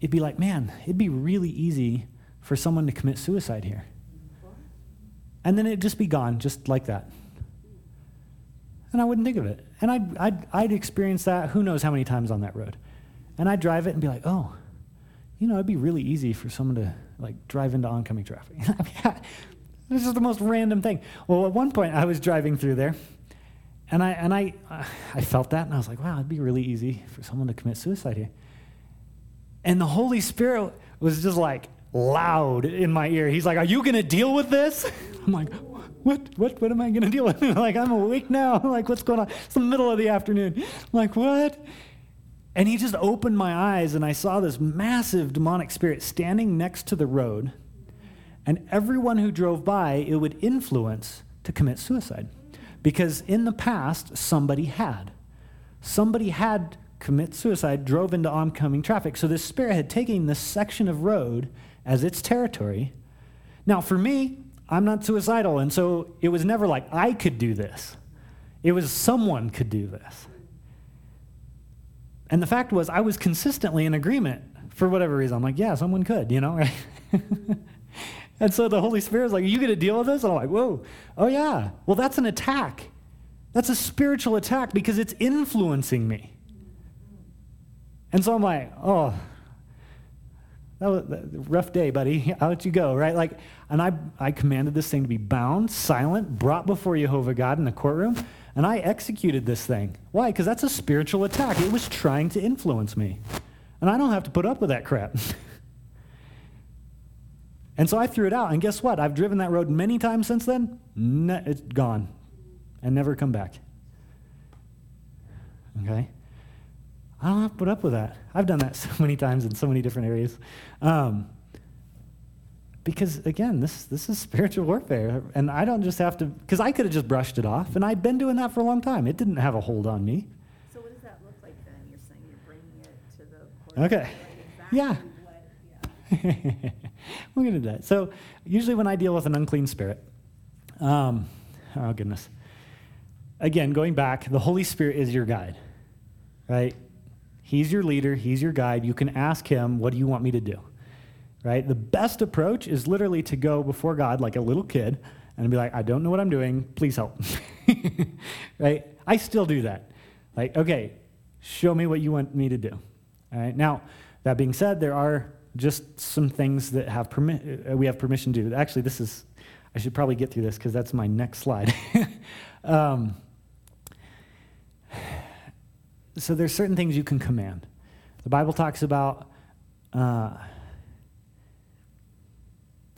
it'd be like, man, it'd be really easy for someone to commit suicide here. And then it'd just be gone, just like that. And I wouldn't think of it. And I'd, I'd, I'd experience that who knows how many times on that road. And I'd drive it and be like, oh, you know, it'd be really easy for someone to like drive into oncoming traffic. this is the most random thing. Well, at one point I was driving through there and I, and I, I felt that and I was like, wow, it'd be really easy for someone to commit suicide here. And the Holy Spirit was just like loud in my ear. He's like, Are you going to deal with this? I'm like, What? What? What am I going to deal with? like, I'm awake now. like, what's going on? It's the middle of the afternoon. I'm like, What? And he just opened my eyes, and I saw this massive demonic spirit standing next to the road. And everyone who drove by, it would influence to commit suicide. Because in the past, somebody had. Somebody had commit suicide, drove into oncoming traffic. So this spirit had taken this section of road as its territory. Now, for me, I'm not suicidal, and so it was never like I could do this. It was someone could do this. And the fact was, I was consistently in agreement for whatever reason. I'm like, yeah, someone could, you know, and so the Holy Spirit was like, Are you going to deal with this? And I'm like, Whoa, oh yeah. Well, that's an attack. That's a spiritual attack because it's influencing me. And so I'm like, Oh, that was a rough day, buddy. Let you go, right? Like, and I, I commanded this thing to be bound, silent, brought before Jehovah God in the courtroom, and I executed this thing. Why? Because that's a spiritual attack. It was trying to influence me. And I don't have to put up with that crap. and so I threw it out. And guess what? I've driven that road many times since then. It's gone and never come back. Okay? I don't have to put up with that. I've done that so many times in so many different areas. Um, because again, this this is spiritual warfare, and I don't just have to. Because I could have just brushed it off, and I've been doing that for a long time. It didn't have a hold on me. So what does that look like then? You're saying you're bringing it to the court? Okay. Yeah. We're gonna do that. So usually when I deal with an unclean spirit, um, oh goodness. Again, going back, the Holy Spirit is your guide, right? He's your leader. He's your guide. You can ask him, "What do you want me to do?" right? The best approach is literally to go before God like a little kid and be like, I don't know what I'm doing. Please help. right? I still do that. Like, okay, show me what you want me to do. All right. Now, that being said, there are just some things that have permi- uh, we have permission to do. Actually, this is, I should probably get through this because that's my next slide. um, so there's certain things you can command. The Bible talks about. Uh,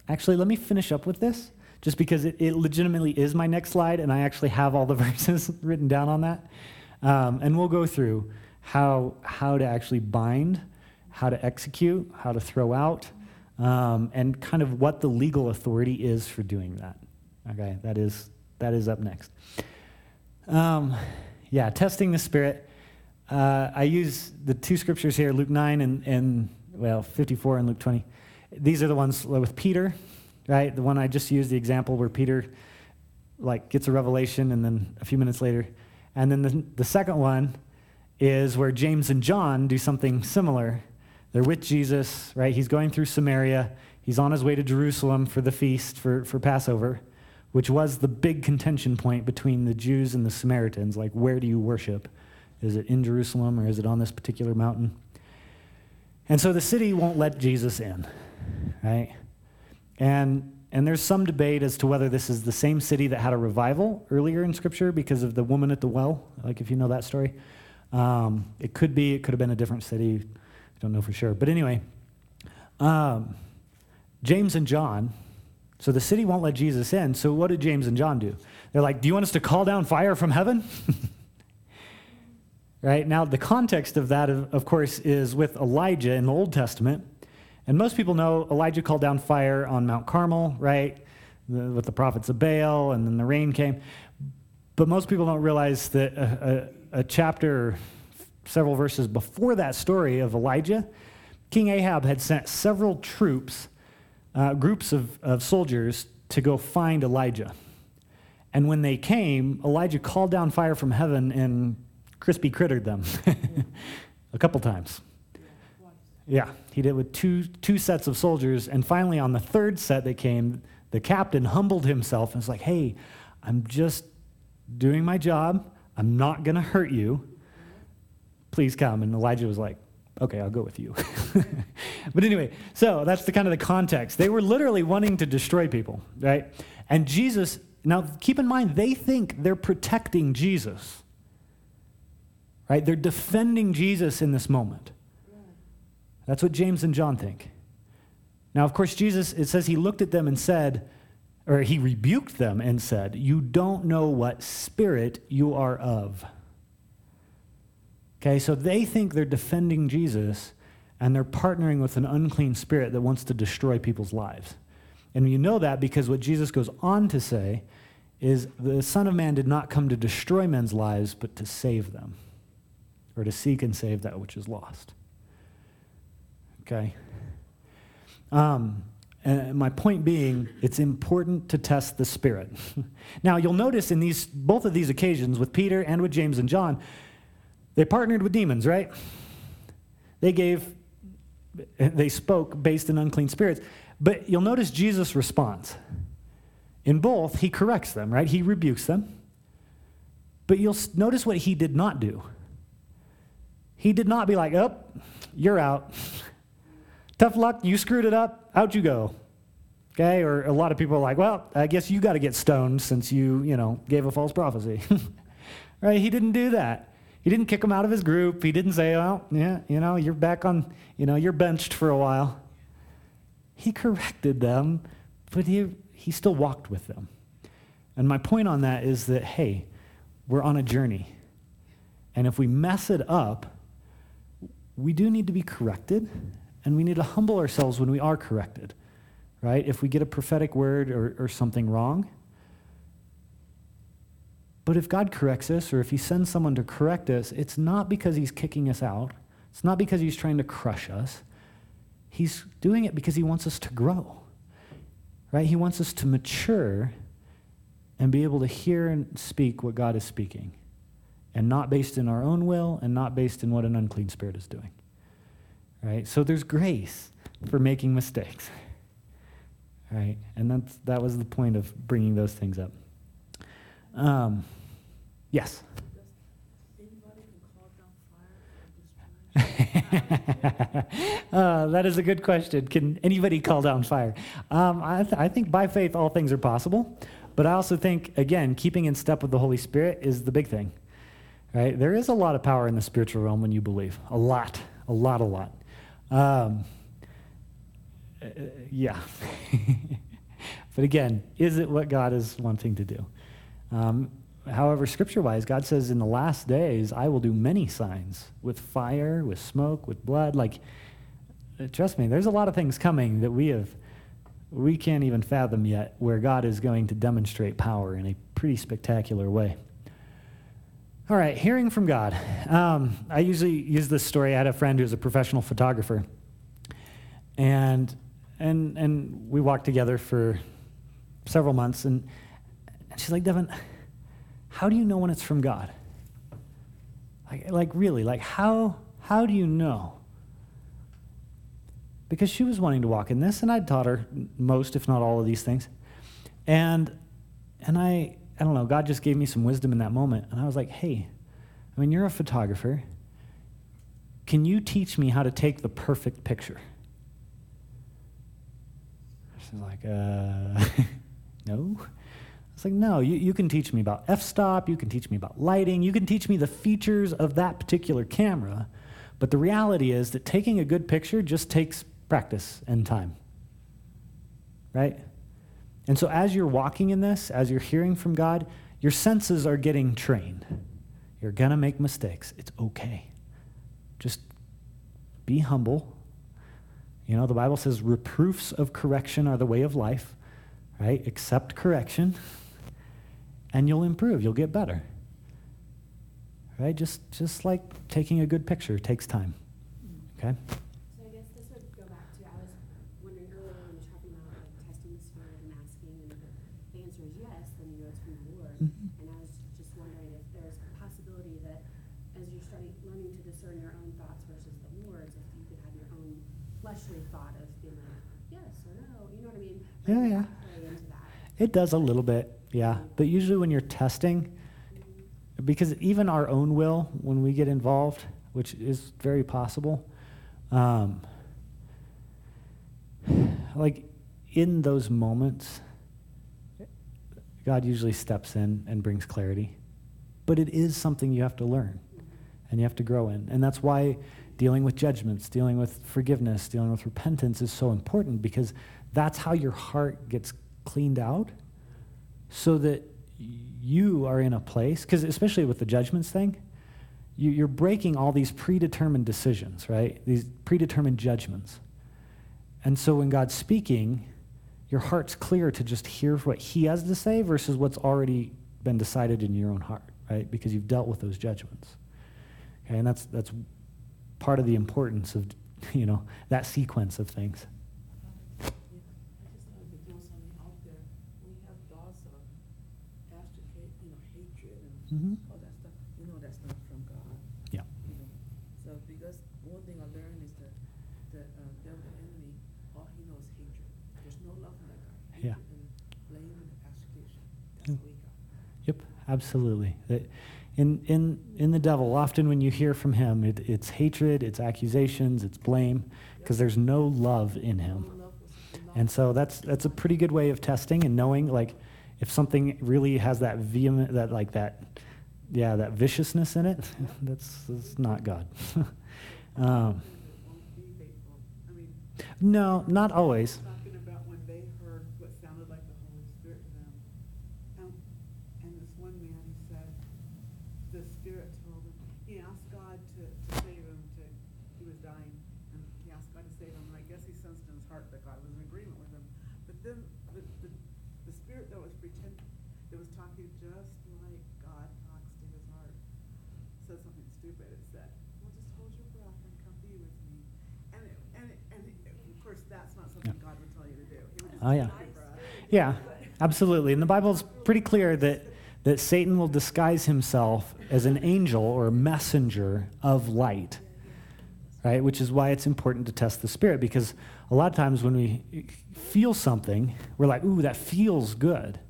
Actually, let me finish up with this, just because it, it legitimately is my next slide, and I actually have all the verses written down on that. Um, and we'll go through how, how to actually bind, how to execute, how to throw out, um, and kind of what the legal authority is for doing that. Okay, that is, that is up next. Um, yeah, testing the Spirit. Uh, I use the two scriptures here, Luke 9 and, and, well, 54 and Luke 20. These are the ones with Peter, right? The one I just used, the example where Peter like gets a revelation and then a few minutes later. And then the, the second one is where James and John do something similar. They're with Jesus, right? He's going through Samaria. He's on his way to Jerusalem for the feast, for, for Passover, which was the big contention point between the Jews and the Samaritans. Like, where do you worship? Is it in Jerusalem or is it on this particular mountain? And so the city won't let Jesus in right? And and there's some debate as to whether this is the same city that had a revival earlier in Scripture because of the woman at the well, like if you know that story. Um, it could be, it could have been a different city. I don't know for sure. But anyway, um, James and John, so the city won't let Jesus in. So what did James and John do? They're like, Do you want us to call down fire from heaven? right? Now, the context of that, of course, is with Elijah in the Old Testament. And most people know Elijah called down fire on Mount Carmel, right? The, with the prophets of Baal, and then the rain came. But most people don't realize that a, a, a chapter, several verses before that story of Elijah, King Ahab had sent several troops, uh, groups of, of soldiers, to go find Elijah. And when they came, Elijah called down fire from heaven and crispy crittered them a couple times. Yeah, he did with two, two sets of soldiers. And finally, on the third set that came, the captain humbled himself and was like, hey, I'm just doing my job. I'm not going to hurt you. Please come. And Elijah was like, okay, I'll go with you. but anyway, so that's the kind of the context. They were literally wanting to destroy people, right? And Jesus, now keep in mind, they think they're protecting Jesus, right? They're defending Jesus in this moment. That's what James and John think. Now, of course, Jesus, it says he looked at them and said, or he rebuked them and said, You don't know what spirit you are of. Okay, so they think they're defending Jesus and they're partnering with an unclean spirit that wants to destroy people's lives. And you know that because what Jesus goes on to say is the Son of Man did not come to destroy men's lives, but to save them. Or to seek and save that which is lost. Okay? Um, and my point being, it's important to test the Spirit. now, you'll notice in these, both of these occasions, with Peter and with James and John, they partnered with demons, right? They gave, they spoke based in unclean spirits. But you'll notice Jesus responds. In both, he corrects them, right? He rebukes them. But you'll notice what he did not do. He did not be like, oh, you're out. Tough luck, you screwed it up, out you go. Okay? Or a lot of people are like, well, I guess you got to get stoned since you, you know, gave a false prophecy. right? He didn't do that. He didn't kick him out of his group. He didn't say, well, yeah, you know, you're back on, you know, you're benched for a while. He corrected them, but he, he still walked with them. And my point on that is that, hey, we're on a journey. And if we mess it up, we do need to be corrected, and we need to humble ourselves when we are corrected, right? If we get a prophetic word or, or something wrong. But if God corrects us, or if He sends someone to correct us, it's not because He's kicking us out, it's not because He's trying to crush us. He's doing it because He wants us to grow, right? He wants us to mature and be able to hear and speak what God is speaking and not based in our own will and not based in what an unclean spirit is doing. Right? So there's grace for making mistakes. Right? And that's, that was the point of bringing those things up. Um, yes? uh, that is a good question. Can anybody call down fire? Um, I, th- I think by faith all things are possible. But I also think, again, keeping in step with the Holy Spirit is the big thing. Right? There is a lot of power in the spiritual realm when you believe. A lot. A lot, a lot. Um, uh, yeah. but again, is it what God is wanting to do? Um, however, scripture wise, God says, in the last days, I will do many signs with fire, with smoke, with blood. Like, uh, trust me, there's a lot of things coming that we have we can't even fathom yet where God is going to demonstrate power in a pretty spectacular way. All right, hearing from God. Um, I usually use this story. I had a friend who's a professional photographer, and and and we walked together for several months, and, and she's like, Devin, how do you know when it's from God? Like, like really, like how how do you know? because she was wanting to walk in this, and I'd taught her most, if not all, of these things. And and I I don't know, God just gave me some wisdom in that moment, and I was like, hey, I mean, you're a photographer. Can you teach me how to take the perfect picture? She's like, uh, no. I was like, no, you, you can teach me about f stop, you can teach me about lighting, you can teach me the features of that particular camera. But the reality is that taking a good picture just takes practice and time. Right? And so as you're walking in this, as you're hearing from God, your senses are getting trained. You're going to make mistakes. It's okay. Just be humble. You know, the Bible says reproofs of correction are the way of life, right? Accept correction, and you'll improve. You'll get better. Right? Just, just like taking a good picture takes time. Okay? Yeah, yeah. It does a little bit, yeah. But usually when you're testing, because even our own will, when we get involved, which is very possible, um, like in those moments, God usually steps in and brings clarity. But it is something you have to learn and you have to grow in. And that's why dealing with judgments, dealing with forgiveness, dealing with repentance is so important because that's how your heart gets cleaned out so that you are in a place, because especially with the judgments thing, you, are breaking all these predetermined decisions, right? These predetermined judgments. And so when God's speaking, your heart's clear to just hear what He has to say versus what's already been decided in your own heart, right? Because you've dealt with those judgments. Okay, and that's that's part of the importance of you know that sequence of things. Yeah, I just wanted to throw something out there. We have thoughts of astrocate, you know, hatred and Mm-hmm. all that stuff. You know that's not from God. Yeah. You know, so because one thing I learned is that the uh, devil, the enemy, all he knows is hatred. There's no love in that guy. Yeah. Hatred And blame and astrogation. That's Mm. what we got. Yep, absolutely. That in in in the devil, often when you hear from him, it, it's hatred, it's accusations, it's blame, because there's no love in him. No love. And so that's that's a pretty good way of testing and knowing like if something really has that vehement that like that yeah that viciousness in it that's, that's not God. um, won't be faithful. I mean, no, not always. talking about when they heard what sounded like the Holy Spirit to them. Um, and this one man, he said, the Spirit told him, he asked God to, to save him, to, he was dying, and he asked God to save him, and I guess he sensed in his heart that God was in agreement with him. But then, the, the, the Spirit that was pretend, that was talking just like God talks to his heart, said something stupid. It said, well, just hold your breath and come be with me. And, it, and, it, and it, of course, that's not something Yeah. God would tell you to do. He would just Oh, yeah. Yeah, absolutely. And the Bible's pretty clear that that Satan will disguise himself as an angel or a messenger of light. Right? Which is why it's important to test the spirit because a lot of times when we feel something, we're like, "Ooh, that feels good."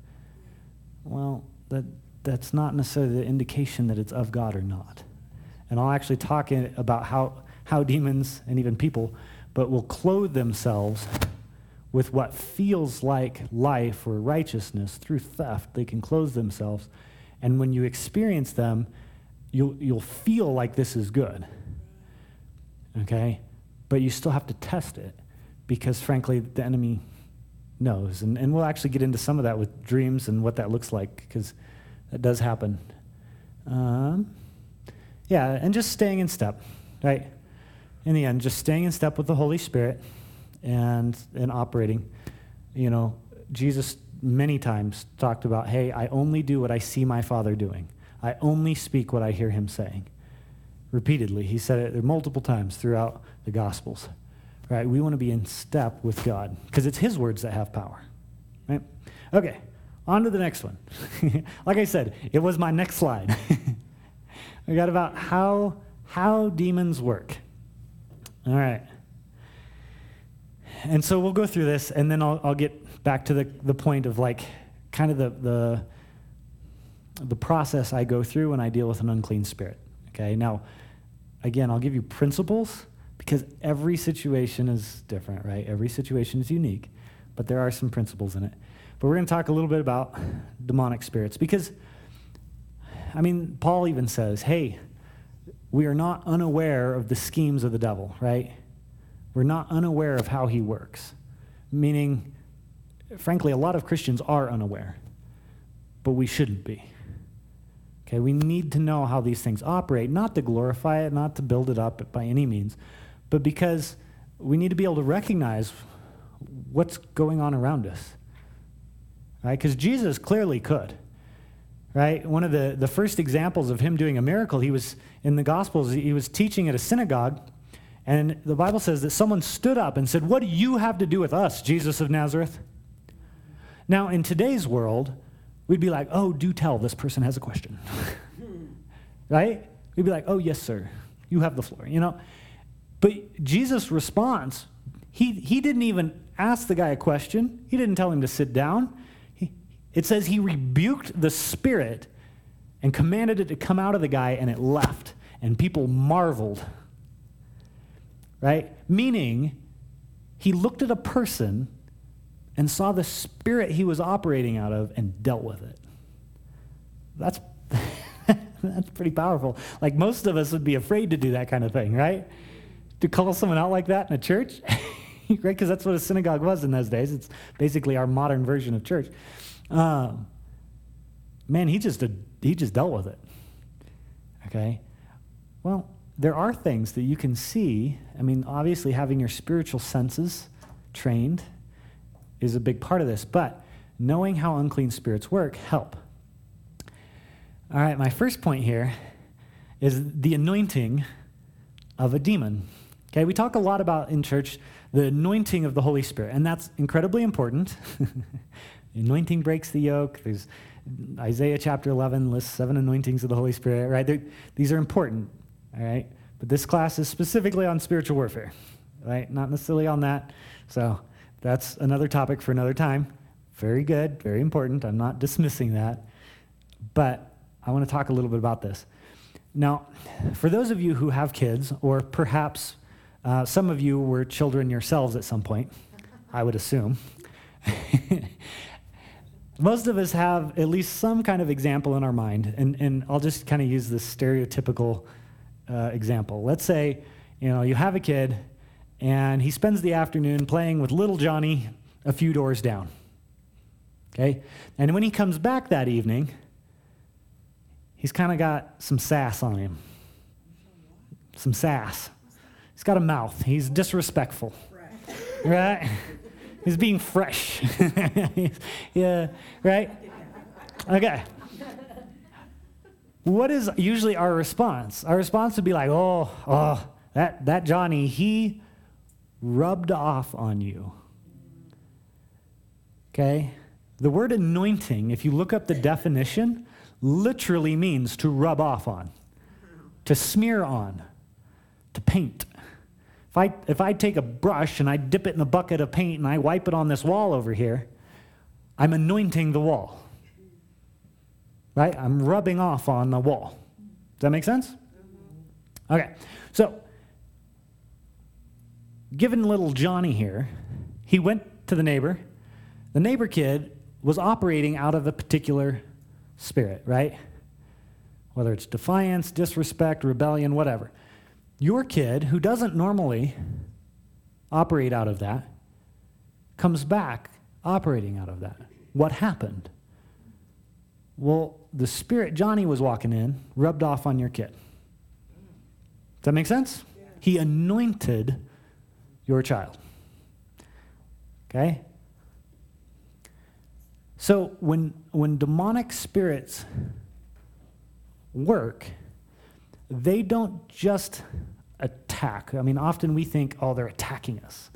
Well, that that's not necessarily the indication that it's of God or not. And I'll actually talk about how how demons and even people but will clothe themselves with what feels like life or righteousness through theft. They can clothe themselves. And when you experience them, you'll, you'll feel like this is good. Okay? But you still have to test it because, frankly, the enemy knows. And, and we'll actually get into some of that with dreams and what that looks like because that does happen. Um, yeah, and just staying in step, right? In the end, just staying in step with the Holy Spirit and and operating. You know, Jesus many times talked about, "Hey, I only do what I see my Father doing. I only speak what I hear him saying." Repeatedly, he said it multiple times throughout the Gospels. Right? We want to be in step with God because it's his words that have power. Right? Okay. On to the next one. like I said, it was my next slide. we got about how how demons work. All right. And so we'll go through this, and then I'll, I'll get back to the, the point of like kind of the, the, the process I go through when I deal with an unclean spirit. Okay, now, again, I'll give you principles because every situation is different, right? Every situation is unique, but there are some principles in it. But we're going to talk a little bit about demonic spirits because, I mean, Paul even says, hey, we are not unaware of the schemes of the devil, right? We're not unaware of how he works. Meaning, frankly, a lot of Christians are unaware, but we shouldn't be. Okay, we need to know how these things operate, not to glorify it, not to build it up by any means, but because we need to be able to recognize what's going on around us. Right? Because Jesus clearly could. Right? One of the, the first examples of him doing a miracle, he was in the Gospels, he was teaching at a synagogue, and the Bible says that someone stood up and said, What do you have to do with us, Jesus of Nazareth? Now, in today's world, we'd be like, Oh, do tell, this person has a question. right? We'd be like, Oh, yes, sir, you have the floor, you know? But Jesus' response, he, he didn't even ask the guy a question, he didn't tell him to sit down. It says he rebuked the spirit and commanded it to come out of the guy, and it left. And people marveled. Right? Meaning, he looked at a person and saw the spirit he was operating out of and dealt with it. That's, that's pretty powerful. Like most of us would be afraid to do that kind of thing, right? To call someone out like that in a church, right? Because that's what a synagogue was in those days. It's basically our modern version of church. Um, man, he just he just dealt with it. Okay, well, there are things that you can see. I mean, obviously, having your spiritual senses trained is a big part of this, but knowing how unclean spirits work help. All right, my first point here is the anointing of a demon. Okay, we talk a lot about in church the anointing of the Holy Spirit, and that's incredibly important. anointing breaks the yoke. There's Isaiah chapter 11 lists seven anointings of the Holy Spirit, right? They're, these are important, all right? But this class is specifically on spiritual warfare, right? Not necessarily on that. So that's another topic for another time. Very good, very important. I'm not dismissing that. But I want to talk a little bit about this. Now, for those of you who have kids, or perhaps uh, some of you were children yourselves at some point, I would assume. Most of us have at least some kind of example in our mind, and, and I'll just kind of use this stereotypical uh, example. Let's say, you know, you have a kid, and he spends the afternoon playing with little Johnny a few doors down. Okay? And when he comes back that evening, he's kind of got some sass on him. Some sass. He's got a mouth. He's disrespectful. Right? He's being fresh. yeah, right? Okay. What is usually our response? Our response would be like, oh, oh, that, that Johnny, he rubbed off on you. Okay? The word anointing, if you look up the definition, literally means to rub off on, to smear on, to paint. If I, if I take a brush and I dip it in a bucket of paint and I wipe it on this wall over here, I'm anointing the wall. Right? I'm rubbing off on the wall. Does that make sense? Okay. So, given little Johnny here, he went to the neighbor. The neighbor kid was operating out of a particular spirit, right? Whether it's defiance, disrespect, rebellion, whatever. Your kid, who doesn't normally operate out of that, comes back operating out of that. What happened? Well, the spirit Johnny was walking in rubbed off on your kid. Does that make sense? He anointed your child. Okay? So when, when demonic spirits work, they don't just attack. I mean, often we think, oh, they're attacking us.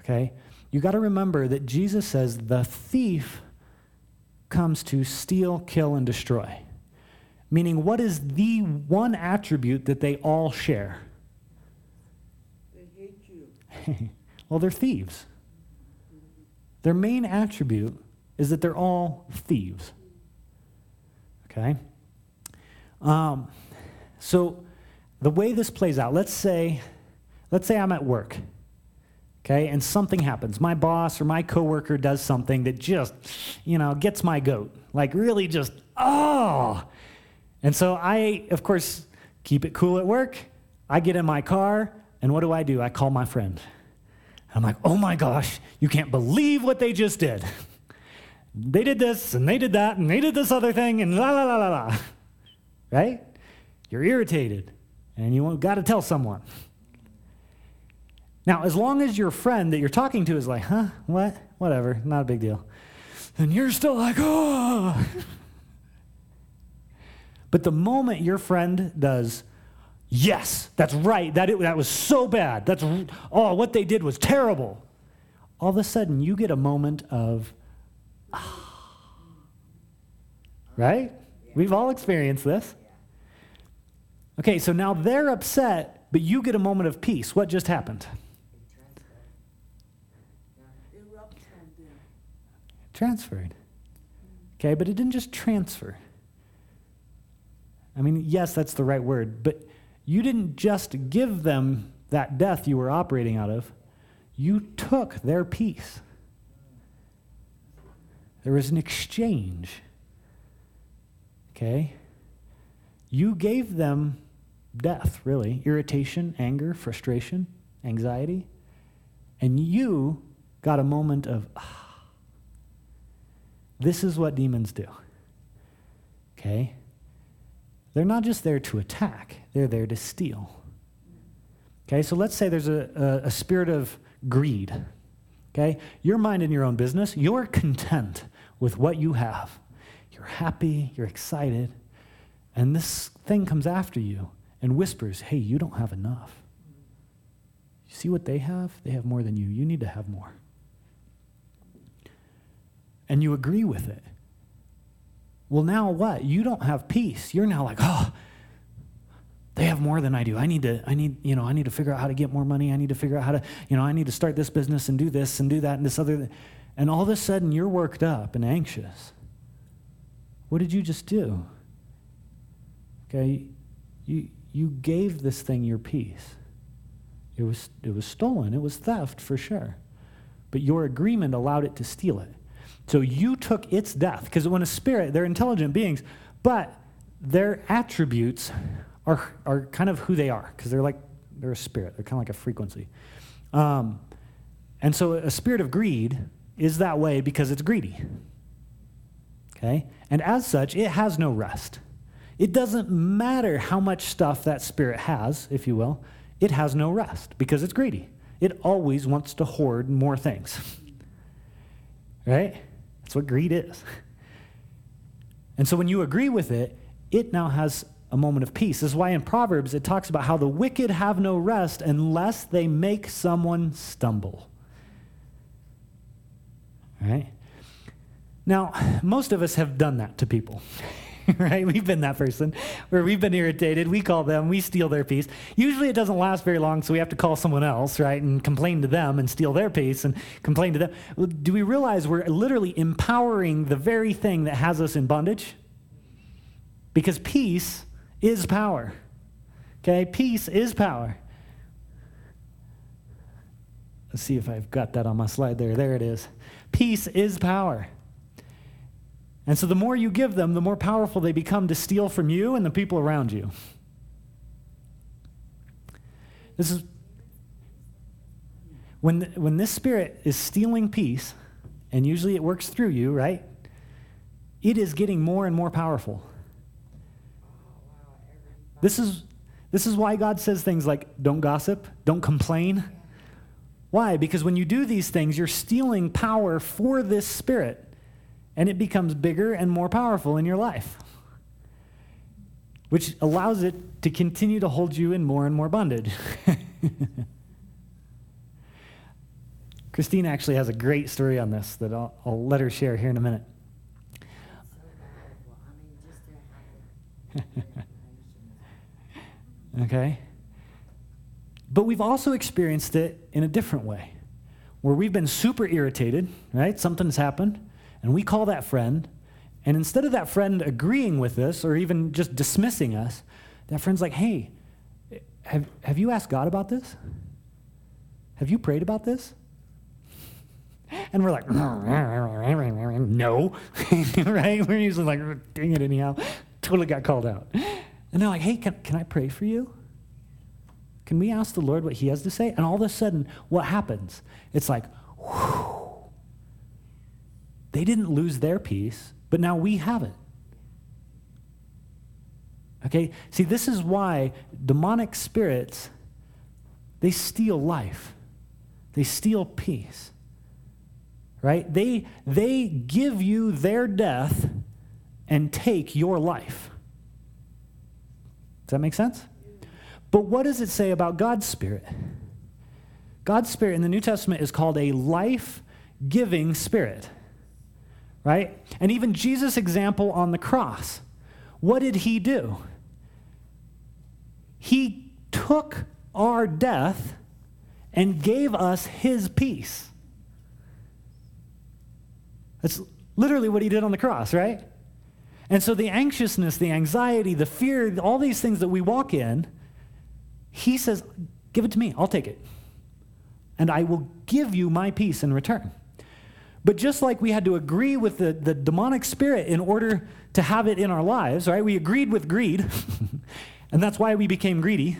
Okay? You got to remember that Jesus says the thief comes to steal, kill, and destroy. Meaning, what is the one attribute that they all share? They hate you. well, they're thieves. Their main attribute is that they're all thieves. Okay? Um, so the way this plays out, let's say, let's say I'm at work, okay, and something happens. My boss or my coworker does something that just, you know, gets my goat. Like really just, oh. And so I, of course, keep it cool at work. I get in my car, and what do I do? I call my friend. I'm like, oh my gosh, you can't believe what they just did. They did this, and they did that, and they did this other thing, and la la la la la. Right? You're irritated, and you got to tell someone. Now, as long as your friend that you're talking to is like, huh, what, whatever, not a big deal, then you're still like, oh. but the moment your friend does, yes, that's right, that, it, that was so bad, that's, oh, what they did was terrible, all of a sudden you get a moment of, ah. right? We've all experienced this. Okay, so now they're upset, but you get a moment of peace. What just happened? It rubs on them. Transferred. Okay, but it didn't just transfer. I mean, yes, that's the right word, but you didn't just give them that death you were operating out of, you took their peace. There was an exchange. Okay? You gave them death, really irritation, anger, frustration, anxiety. And you got a moment of, ah, this is what demons do. Okay? They're not just there to attack, they're there to steal. Okay, so let's say there's a, a, a spirit of greed. Okay? You're minding your own business, you're content with what you have. You're happy, you're excited. And this thing comes after you and whispers, hey, you don't have enough. You see what they have? They have more than you. You need to have more. And you agree with it. Well, now what? You don't have peace. You're now like, oh, they have more than I do. I need to, I need, you know, I need to figure out how to get more money. I need to figure out how to, you know, I need to start this business and do this and do that and this other. And all of a sudden you're worked up and anxious. What did you just do? Okay, you, you gave this thing your peace. It was, it was stolen. It was theft for sure. But your agreement allowed it to steal it. So you took its death. Because when a spirit, they're intelligent beings, but their attributes are, are kind of who they are. Because they're like, they're a spirit. They're kind of like a frequency. Um, and so a spirit of greed is that way because it's greedy. Okay? And as such, it has no rest. It doesn't matter how much stuff that spirit has, if you will, it has no rest because it's greedy. It always wants to hoard more things. right? That's what greed is. And so when you agree with it, it now has a moment of peace. This is why in Proverbs it talks about how the wicked have no rest unless they make someone stumble. Right? Now, most of us have done that to people. right? We've been that person where we've been irritated. We call them, we steal their peace. Usually it doesn't last very long, so we have to call someone else, right? And complain to them and steal their peace and complain to them. Do we realize we're literally empowering the very thing that has us in bondage? Because peace is power. Okay? Peace is power. Let's see if I've got that on my slide there. There it is. Peace is power. And so the more you give them, the more powerful they become to steal from you and the people around you. This is when, when this spirit is stealing peace, and usually it works through you, right? It is getting more and more powerful. This is, this is why God says things like don't gossip, don't complain. Why? Because when you do these things, you're stealing power for this spirit and it becomes bigger and more powerful in your life, which allows it to continue to hold you in more and more bondage. Christine actually has a great story on this that I'll, I'll let her share here in a minute. okay? But we've also experienced it in a different way, where we've been super irritated, right? Something's happened and we call that friend, and instead of that friend agreeing with us or even just dismissing us, that friend's like, hey, have, have you asked God about this? Have you prayed about this? And we're like, no, right? We're usually like, dang it, anyhow. Totally got called out. And they're like, hey, can, can I pray for you? Can we ask the Lord what He has to say? And all of a sudden, what happens? It's like, whew, they didn't lose their peace, but now we have it. Okay? See, this is why demonic spirits they steal life. They steal peace. Right? They they give you their death and take your life. Does that make sense? But what does it say about God's spirit? God's spirit in the New Testament is called a life-giving spirit right? And even Jesus' example on the cross, what did he do? He took our death and gave us his peace. That's literally what he did on the cross, right? And so the anxiousness, the anxiety, the fear, all these things that we walk in, he says, Give it to me, I'll take it. And I will give you my peace in return. But just like we had to agree with the, the demonic spirit in order to have it in our lives, right? We agreed with greed, and that's why we became greedy.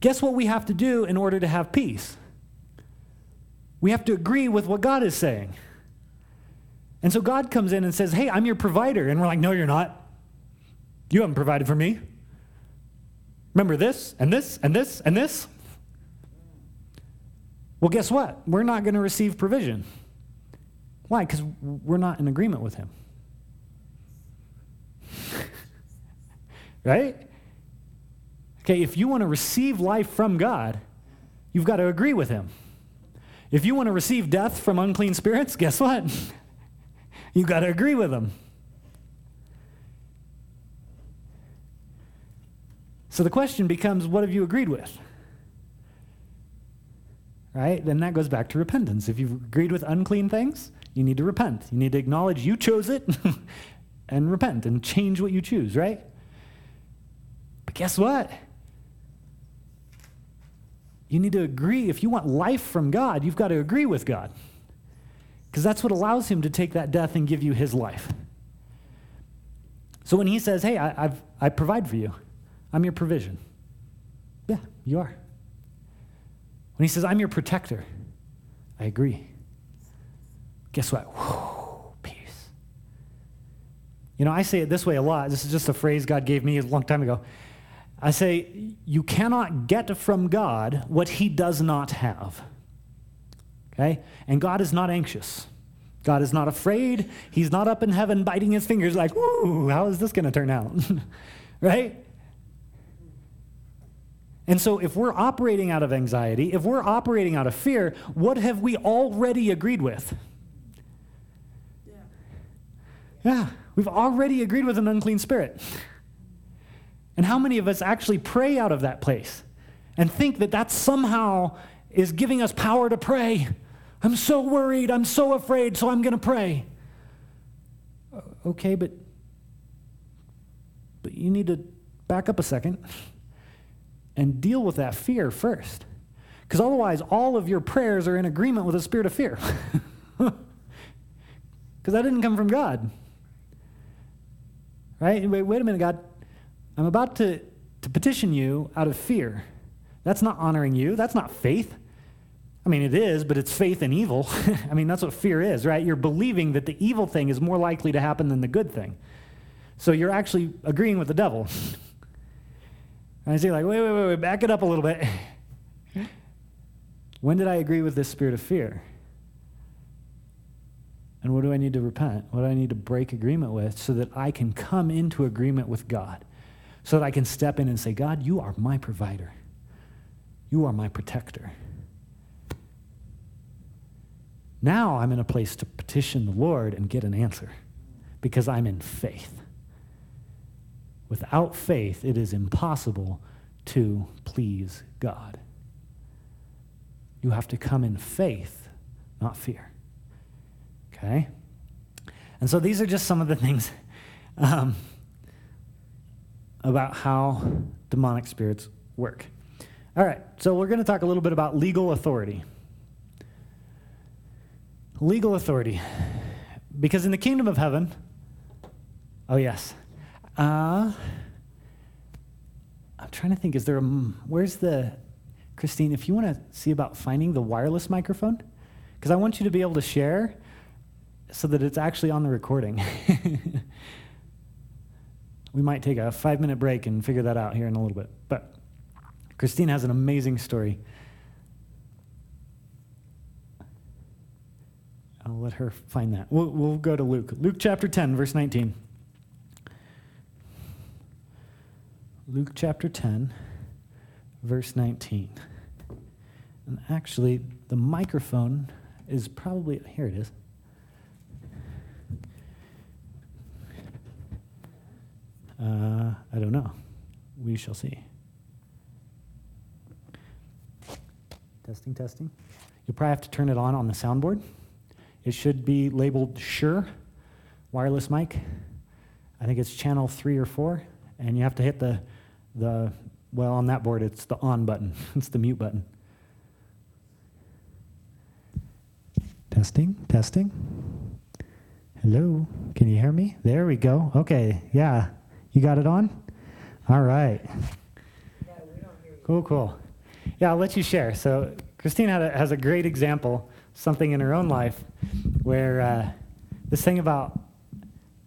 Guess what we have to do in order to have peace? We have to agree with what God is saying. And so God comes in and says, Hey, I'm your provider. And we're like, No, you're not. You haven't provided for me. Remember this and this and this and this? Well, guess what? We're not going to receive provision. Why? Because we're not in agreement with him. right? Okay, if you want to receive life from God, you've got to agree with Him. If you want to receive death from unclean spirits, guess what? you've got to agree with Him. So the question becomes what have you agreed with? Right? Then that goes back to repentance. If you've agreed with unclean things, you need to repent. You need to acknowledge you chose it and repent and change what you choose, right? But guess what? You need to agree. If you want life from God, you've got to agree with God. Because that's what allows Him to take that death and give you His life. So when He says, Hey, I, I've, I provide for you, I'm your provision. Yeah, you are. When He says, I'm your protector, I agree. Guess what? Whew, peace. You know, I say it this way a lot. This is just a phrase God gave me a long time ago. I say, you cannot get from God what he does not have. Okay? And God is not anxious. God is not afraid. He's not up in heaven biting his fingers like, ooh, how is this going to turn out? right? And so, if we're operating out of anxiety, if we're operating out of fear, what have we already agreed with? Yeah. We've already agreed with an unclean spirit. And how many of us actually pray out of that place and think that that somehow is giving us power to pray? I'm so worried, I'm so afraid, so I'm going to pray. Okay, but but you need to back up a second and deal with that fear first. Because otherwise, all of your prayers are in agreement with a spirit of fear. Because that didn't come from God. Right? Wait, wait a minute, God. I'm about to, to petition you out of fear. That's not honoring you. That's not faith. I mean, it is, but it's faith in evil. I mean, that's what fear is, right? You're believing that the evil thing is more likely to happen than the good thing. So you're actually agreeing with the devil. And I say, like, wait, wait, wait, wait, back it up a little bit. when did I agree with this spirit of fear? And what do I need to repent? What do I need to break agreement with so that I can come into agreement with God? So that I can step in and say, God, you are my provider. You are my protector. Now I'm in a place to petition the Lord and get an answer because I'm in faith. Without faith, it is impossible to please God. You have to come in faith, not fear. Okay? And so these are just some of the things um, about how demonic spirits work. All right, so we're going to talk a little bit about legal authority. Legal authority. Because in the kingdom of heaven, oh, yes. Uh, I'm trying to think, is there a, where's the, Christine, if you want to see about finding the wireless microphone, because I want you to be able to share so that it's actually on the recording. we might take a five minute break and figure that out here in a little bit. But Christine has an amazing story. I'll let her find that. We'll, we'll go to Luke. Luke chapter 10, verse 19. Luke chapter 10, verse 19. And actually, the microphone is probably, here it is. Uh, I don't know. We shall see. Testing, testing. You'll probably have to turn it on on the soundboard. It should be labeled Shure wireless mic. I think it's channel three or four, and you have to hit the the well on that board it's the on button. it's the mute button. Testing, testing. Hello, can you hear me? There we go. Okay, yeah, you got it on. All right. Cool, cool. Yeah, I'll let you share. So Christine a, has a great example, something in her own life, where uh, this thing about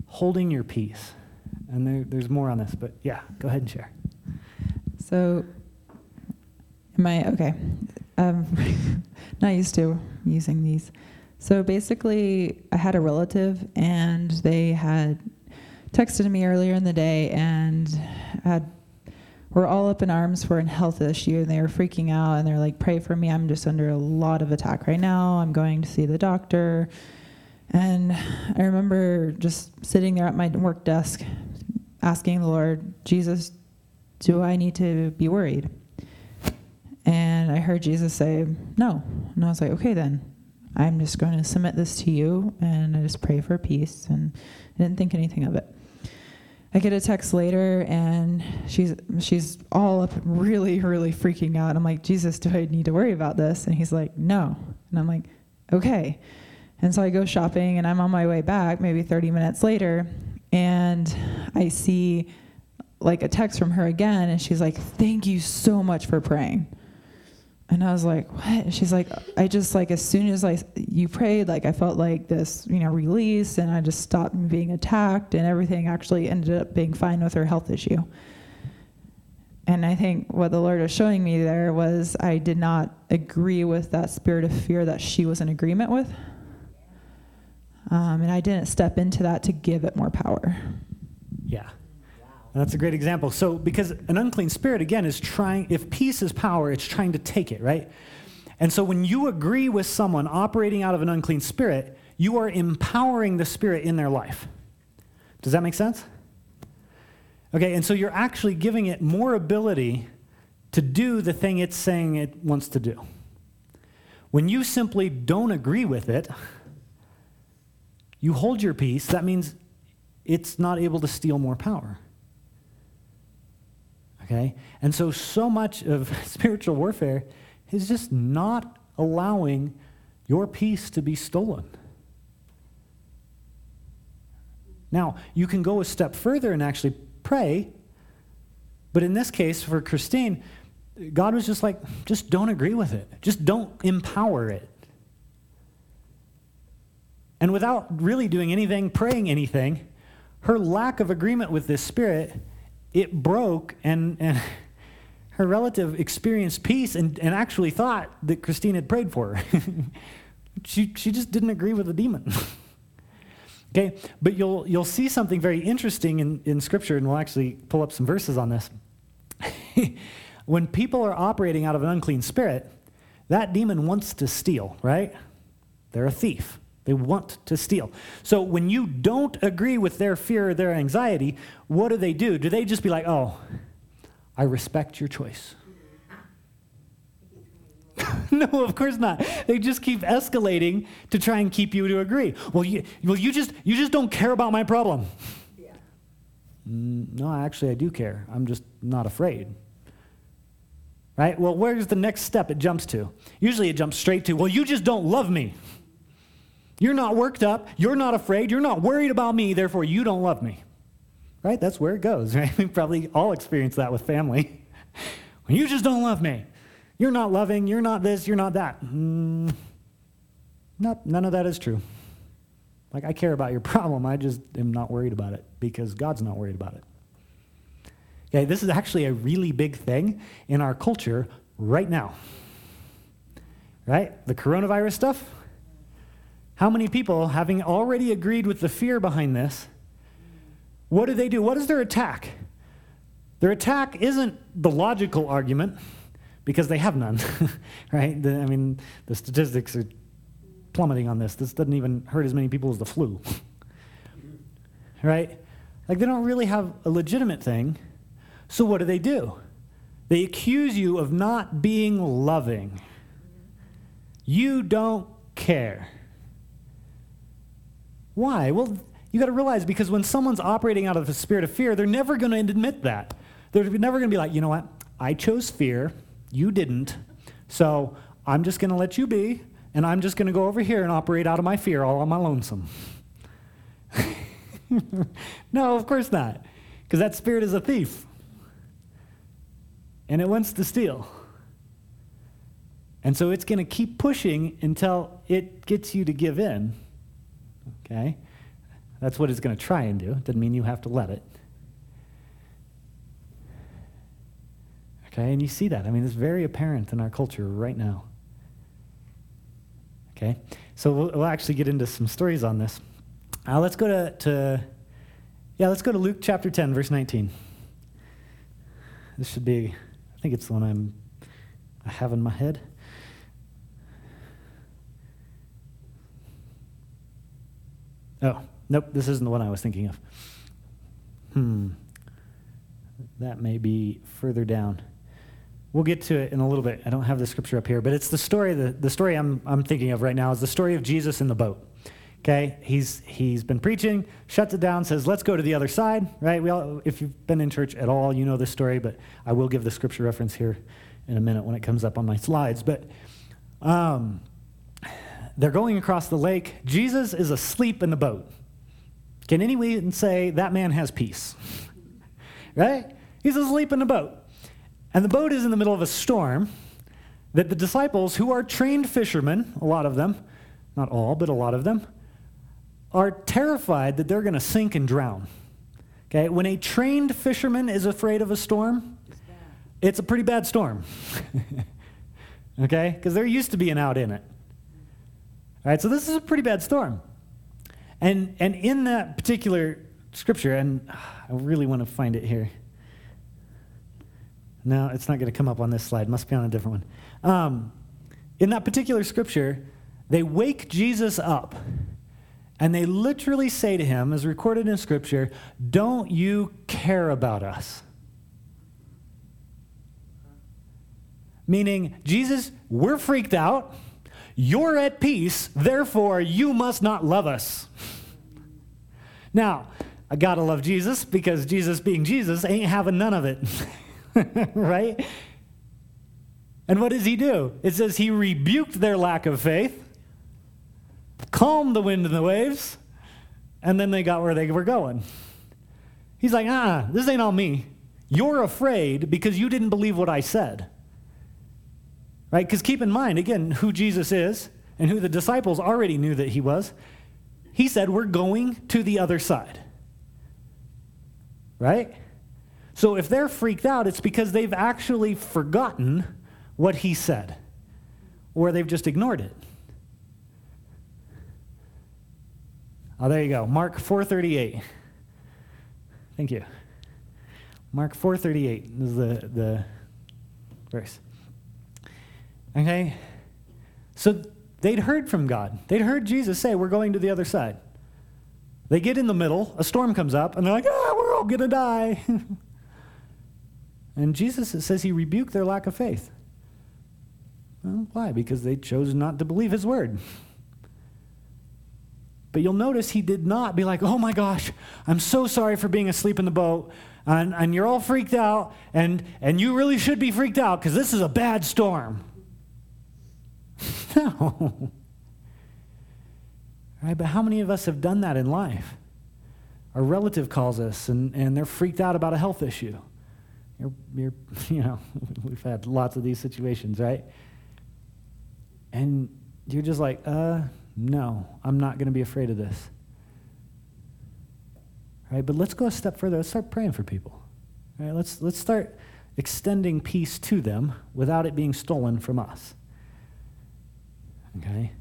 holding your peace. And there, there's more on this, but yeah, go ahead and share. So, am I okay? Um, not used to using these. So basically, I had a relative, and they had texted me earlier in the day and had we're all up in arms for a health issue and they were freaking out and they're like pray for me i'm just under a lot of attack right now. I'm going to see the doctor. And i remember just sitting there at my work desk asking the lord jesus do i need to be worried? And i heard jesus say no. And i was like okay then. I'm just going to submit this to you and i just pray for peace. And i didn't think anything of it I get a text later and she's she's all up really really freaking out. I'm like, "Jesus, do I need to worry about this?" And he's like, "No." And I'm like, "Okay." And so I go shopping and I'm on my way back maybe 30 minutes later and I see like a text from her again and she's like, "Thank you so much for praying." And I was like, what? And she's like, I just like, as soon as I, you prayed, like I felt like this, you know, release and I just stopped being attacked and everything actually ended up being fine with her health issue. And I think what the Lord was showing me there was I did not agree with that spirit of fear that she was in agreement with. Um, and I didn't step into that to give it more power. Yeah. That's a great example. So, because an unclean spirit, again, is trying, if peace is power, it's trying to take it, right? And so, when you agree with someone operating out of an unclean spirit, you are empowering the spirit in their life. Does that make sense? Okay, and so you're actually giving it more ability to do the thing it's saying it wants to do. When you simply don't agree with it, you hold your peace, that means it's not able to steal more power. Okay? And so, so much of spiritual warfare is just not allowing your peace to be stolen. Now, you can go a step further and actually pray, but in this case, for Christine, God was just like, just don't agree with it, just don't empower it. And without really doing anything, praying anything, her lack of agreement with this spirit it broke, and, and her relative experienced peace and, and actually thought that Christine had prayed for her. she, she just didn't agree with the demon. okay, but you'll, you'll see something very interesting in, in Scripture, and we'll actually pull up some verses on this. when people are operating out of an unclean spirit, that demon wants to steal, right? They're a thief. They want to steal. So when you don't agree with their fear or their anxiety, what do they do? Do they just be like, oh, I respect your choice? no, of course not. They just keep escalating to try and keep you to agree. Well, you, well, you just you just don't care about my problem. Yeah. Mm, no, actually, I do care. I'm just not afraid. Right? Well, where's the next step it jumps to? Usually, it jumps straight to, well, you just don't love me. You're not worked up. You're not afraid. You're not worried about me. Therefore, you don't love me. Right? That's where it goes. Right? We probably all experience that with family. when you just don't love me. You're not loving. You're not this. You're not that. Mm, nope, none of that is true. Like, I care about your problem. I just am not worried about it because God's not worried about it. Okay, this is actually a really big thing in our culture right now. Right? The coronavirus stuff how many people, having already agreed with the fear behind this, what do they do? What is their attack? Their attack isn't the logical argument, because they have none, right? The, I mean, the statistics are plummeting on this. This doesn't even hurt as many people as the flu, right? Like, they don't really have a legitimate thing. So, what do they do? They accuse you of not being loving. You don't care. Why? Well, you got to realize because when someone's operating out of the spirit of fear, they're never going to admit that. They're never going to be like, you know what? I chose fear. You didn't. So I'm just going to let you be, and I'm just going to go over here and operate out of my fear all on my lonesome. no, of course not. Because that spirit is a thief. And it wants to steal. And so it's going to keep pushing until it gets you to give in. Okay? That's what it's going to try and do. It doesn't mean you have to let it. Okay? And you see that. I mean, it's very apparent in our culture right now. Okay? So we'll, we'll actually get into some stories on this. Uh, let's go to, to Yeah, let's go to Luke chapter 10, verse 19. This should be, I think it's the one I'm, I have in my head. Oh, nope, this isn't the one I was thinking of. Hmm. That may be further down. We'll get to it in a little bit. I don't have the scripture up here, but it's the story, the, the story I'm, I'm thinking of right now is the story of Jesus in the boat. Okay, he's he's been preaching, shuts it down, says, "Let's go to the other side." Right? We all, if you've been in church at all, you know this story, but I will give the scripture reference here in a minute when it comes up on my slides. But um, they're going across the lake. Jesus is asleep in the boat. Can anyone say that man has peace? right? He's asleep in the boat, and the boat is in the middle of a storm. That the disciples, who are trained fishermen, a lot of them, not all, but a lot of them are terrified that they're going to sink and drown. Okay, when a trained fisherman is afraid of a storm, it's a pretty bad storm. okay, because they're used to being out in it. All right, so this is a pretty bad storm. And, and in that particular scripture, and I really want to find it here. No, it's not going to come up on this slide. Must be on a different one. Um, in that particular scripture, they wake Jesus up and they literally say to him, as recorded in Scripture, Don't you care about us? Meaning, Jesus, we're freaked out. You're at peace. Therefore, you must not love us. Now, I gotta love Jesus because Jesus, being Jesus, ain't having none of it. right? And what does he do? It says he rebuked their lack of faith calmed the wind and the waves, and then they got where they were going. He's like, ah, this ain't all me. You're afraid because you didn't believe what I said. Right? Because keep in mind, again, who Jesus is and who the disciples already knew that he was. He said, We're going to the other side. Right? So if they're freaked out, it's because they've actually forgotten what he said, or they've just ignored it. Oh, there you go. Mark 4:38. Thank you. Mark 4:38 is the the verse. Okay? So they'd heard from God. They'd heard Jesus say, "We're going to the other side." They get in the middle, a storm comes up, and they're like, "Ah, we're all going to die." and Jesus it says he rebuked their lack of faith. Well, why? Because they chose not to believe his word. But you'll notice he did not be like, oh my gosh, I'm so sorry for being asleep in the boat. And, and you're all freaked out, and, and you really should be freaked out because this is a bad storm. no. Right, but how many of us have done that in life? Our relative calls us and, and they're freaked out about a health issue. You're, you're, you know, we've had lots of these situations, right? And you're just like, uh, no, I'm not going to be afraid of this. Right? But let's go a step further. Let's start praying for people. Right? Let's, let's start extending peace to them without it being stolen from us. Okay?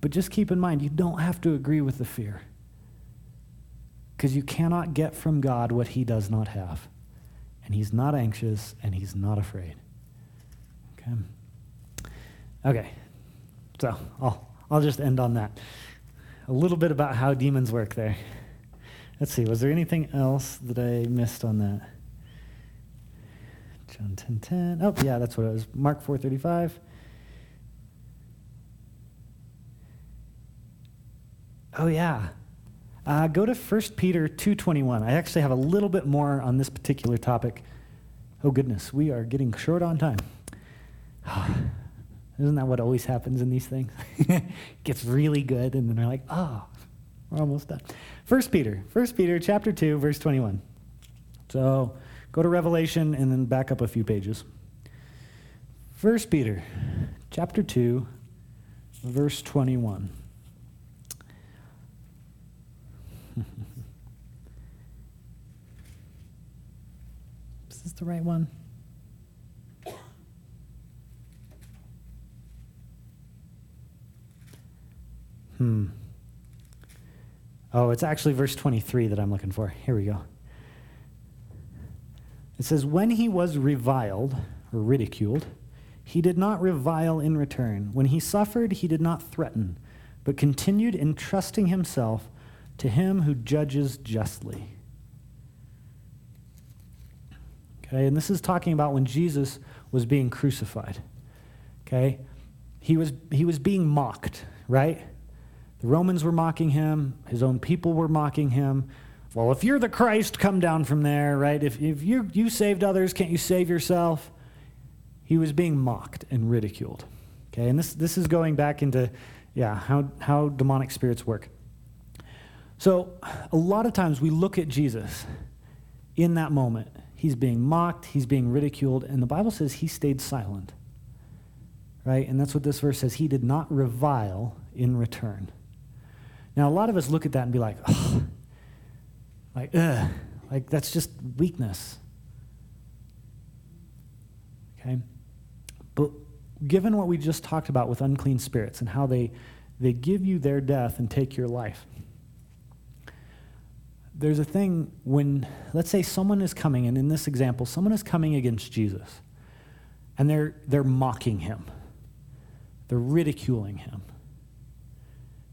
But just keep in mind, you don't have to agree with the fear. Because you cannot get from God what he does not have. And he's not anxious and he's not afraid. Okay? Okay. So I'll, I'll just end on that. A little bit about how demons work there. Let's see, was there anything else that I missed on that? John 10 10. Oh, yeah, that's what it was. Mark 435. Oh, yeah. Uh, go to 1 Peter 2.21. I actually have a little bit more on this particular topic. Oh, goodness, we are getting short on time. Isn't that what always happens in these things? gets really good, and then they're like, oh, we're almost done. First Peter, First Peter chapter 2, verse 21. So go to Revelation and then back up a few pages. First Peter chapter 2, verse 21. Is this the right one? Hmm. Oh, it's actually verse 23 that I'm looking for. Here we go. It says, When he was reviled or ridiculed, he did not revile in return. When he suffered, he did not threaten, but continued entrusting himself to him who judges justly. Okay, and this is talking about when Jesus was being crucified. Okay? He was, he was being mocked, right? The Romans were mocking him, his own people were mocking him. Well, if you're the Christ, come down from there, right? If, if you, you saved others, can't you save yourself? He was being mocked and ridiculed. Okay, and this, this is going back into, yeah, how, how demonic spirits work. So, a lot of times we look at Jesus in that moment. He's being mocked, he's being ridiculed, and the Bible says he stayed silent. Right? And that's what this verse says. He did not revile in return. Now, a lot of us look at that and be like, oh, like, ugh, like that's just weakness. Okay? But given what we just talked about with unclean spirits and how they, they give you their death and take your life, there's a thing when, let's say someone is coming, and in this example, someone is coming against Jesus, and they're, they're mocking him, they're ridiculing him.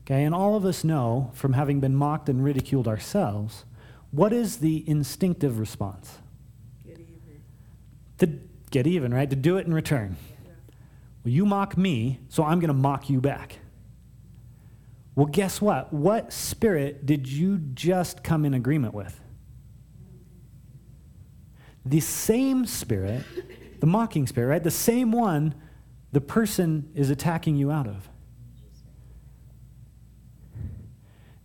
Okay, and all of us know from having been mocked and ridiculed ourselves, what is the instinctive response? Get even. To get even, right? To do it in return. Well, you mock me, so I'm going to mock you back. Well, guess what? What spirit did you just come in agreement with? The same spirit, the mocking spirit, right? The same one the person is attacking you out of.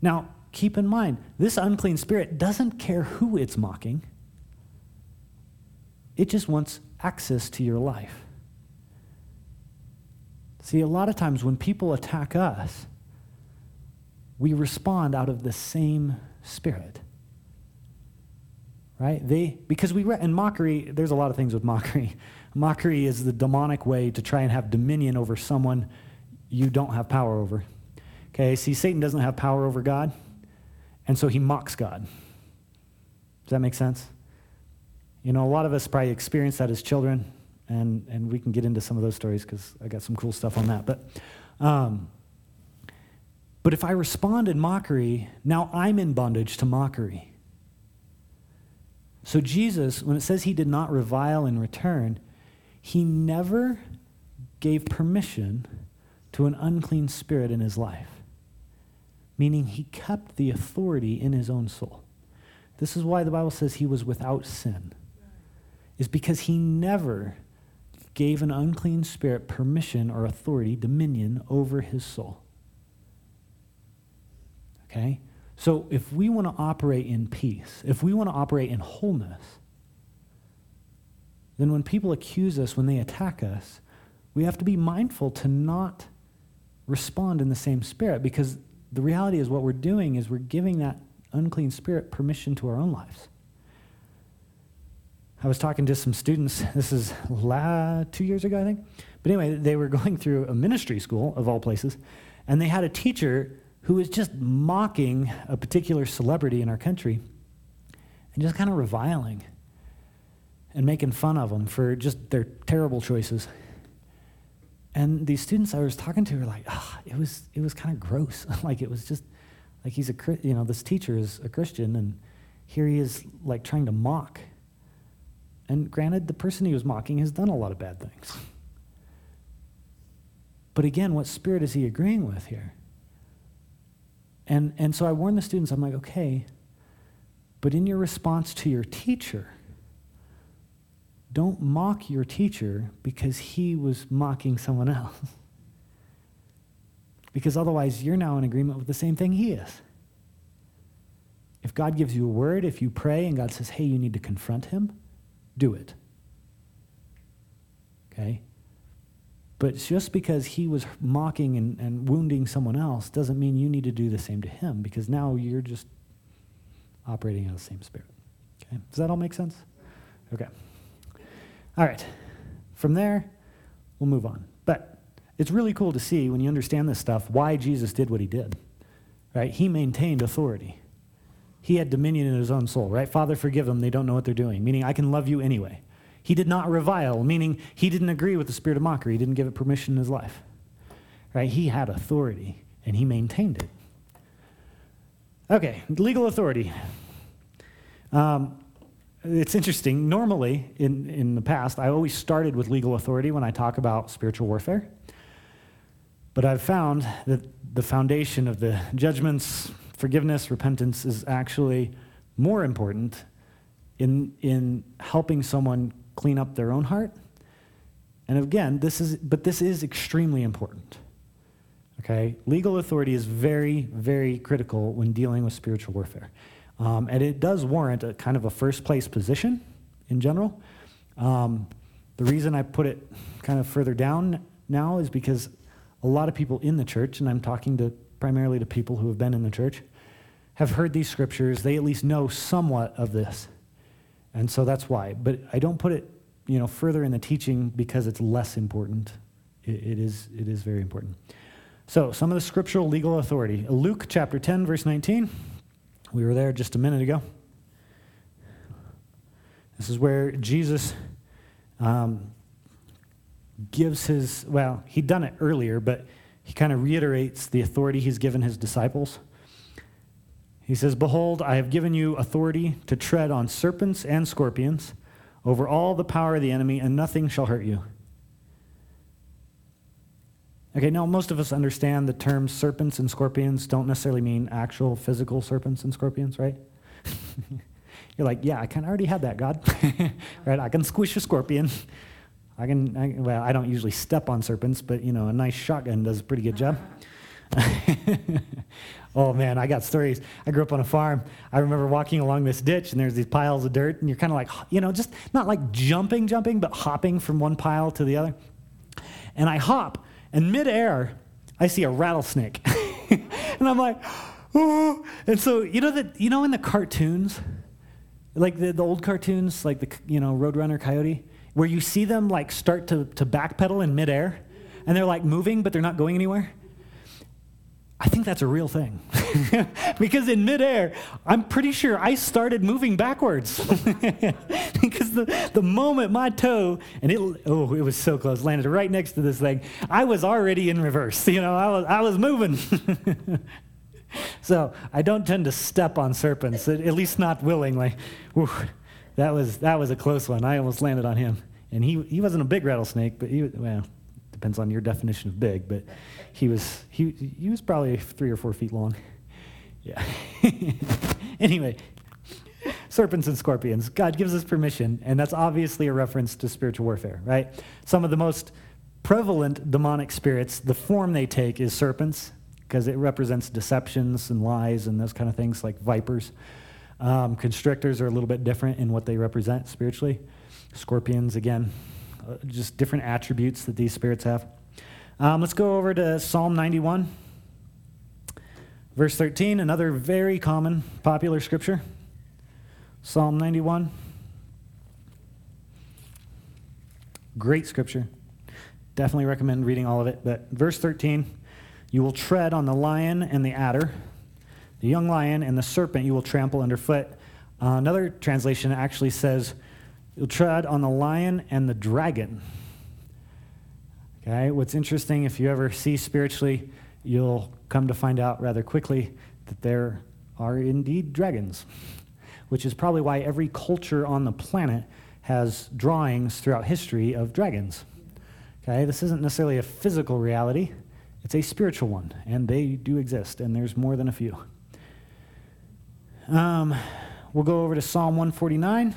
Now, keep in mind, this unclean spirit doesn't care who it's mocking, it just wants access to your life. See, a lot of times when people attack us, we respond out of the same spirit. Right? They because we re- and mockery, there's a lot of things with mockery. Mockery is the demonic way to try and have dominion over someone you don't have power over. Okay, see, Satan doesn't have power over God, and so he mocks God. Does that make sense? You know, a lot of us probably experienced that as children, and, and we can get into some of those stories because I got some cool stuff on that. But, um, but if I respond in mockery, now I'm in bondage to mockery. So Jesus, when it says he did not revile in return, he never gave permission to an unclean spirit in his life meaning he kept the authority in his own soul. This is why the Bible says he was without sin, is because he never gave an unclean spirit permission or authority, dominion over his soul. Okay? So if we want to operate in peace, if we want to operate in wholeness, then when people accuse us, when they attack us, we have to be mindful to not respond in the same spirit because the reality is what we're doing is we're giving that unclean spirit permission to our own lives. I was talking to some students, this is la- two years ago, I think. But anyway, they were going through a ministry school, of all places, and they had a teacher who was just mocking a particular celebrity in our country and just kind of reviling and making fun of them for just their terrible choices. And these students I was talking to were like, oh, it was it was kind of gross. like it was just like he's a you know this teacher is a Christian and here he is like trying to mock. And granted, the person he was mocking has done a lot of bad things. But again, what spirit is he agreeing with here? And and so I warned the students. I'm like, okay, but in your response to your teacher don't mock your teacher because he was mocking someone else. because otherwise, you're now in agreement with the same thing he is. If God gives you a word, if you pray and God says, hey, you need to confront him, do it. Okay? But just because he was mocking and, and wounding someone else doesn't mean you need to do the same to him because now you're just operating in the same spirit. Okay? Does that all make sense? Okay. All right. From there, we'll move on. But it's really cool to see when you understand this stuff why Jesus did what he did. right? He maintained authority. He had dominion in his own soul, right? Father, forgive them. They don't know what they're doing, meaning I can love you anyway. He did not revile, meaning he didn't agree with the spirit of mockery. He didn't give it permission in his life, right? He had authority and he maintained it. Okay, legal authority. Um, it's interesting. Normally, in, in the past, I always started with legal authority when I talk about spiritual warfare. But I've found that the foundation of the judgments, forgiveness, repentance is actually more important in, in helping someone clean up their own heart. And again, this is, but this is extremely important. Okay? Legal authority is very, very critical when dealing with spiritual warfare. Um, and it does warrant a kind of a first place position in general. Um, the reason I put it kind of further down now is because a lot of people in the church, and I'm talking to primarily to people who have been in the church, have heard these scriptures. They at least know somewhat of this. And so that's why. But I don't put it, you know, further in the teaching because it's less important. it, it is, it is very important. So, some of the scriptural legal authority. Luke chapter 10, verse 19. We were there just a minute ago. This is where Jesus um, gives his, well, he'd done it earlier, but he kind of reiterates the authority he's given his disciples. He says, Behold, I have given you authority to tread on serpents and scorpions over all the power of the enemy, and nothing shall hurt you. Okay, now most of us understand the terms serpents and scorpions don't necessarily mean actual physical serpents and scorpions, right? You're like, yeah, I kind of already had that, God. right? I can squish a scorpion. I can, I, well, I don't usually step on serpents, but you know, a nice shotgun does a pretty good job. oh man, I got stories. I grew up on a farm. I remember walking along this ditch and there's these piles of dirt, and you're kind of like, you know, just not like jumping, jumping, but hopping from one pile to the other. And I hop, and midair, I see a rattlesnake. and I'm like, oh. And so, you know that you know in the cartoons, like the, the old cartoons, like the you know, Roadrunner Coyote, where you see them like start to, to backpedal in midair and they're like moving, but they're not going anywhere. I think that's a real thing. because in midair, I'm pretty sure I started moving backwards. because the, the moment my toe, and it, oh, it was so close, landed right next to this thing, I was already in reverse. You know, I was, I was moving. so I don't tend to step on serpents, at, at least not willingly. Whew, that, was, that was a close one. I almost landed on him. And he, he wasn't a big rattlesnake, but he, well, depends on your definition of big, but he was, he, he was probably three or four feet long. Yeah. anyway, serpents and scorpions. God gives us permission, and that's obviously a reference to spiritual warfare, right? Some of the most prevalent demonic spirits, the form they take is serpents, because it represents deceptions and lies and those kind of things, like vipers. Um, constrictors are a little bit different in what they represent spiritually. Scorpions, again, uh, just different attributes that these spirits have. Um, let's go over to Psalm 91, verse 13, another very common, popular scripture. Psalm 91. Great scripture. Definitely recommend reading all of it. But verse 13 you will tread on the lion and the adder, the young lion and the serpent you will trample underfoot. Uh, another translation actually says, You'll tread on the lion and the dragon. Okay, what's interesting, if you ever see spiritually, you'll come to find out rather quickly that there are indeed dragons, which is probably why every culture on the planet has drawings throughout history of dragons. Okay, this isn't necessarily a physical reality, it's a spiritual one, and they do exist, and there's more than a few. Um, we'll go over to Psalm 149.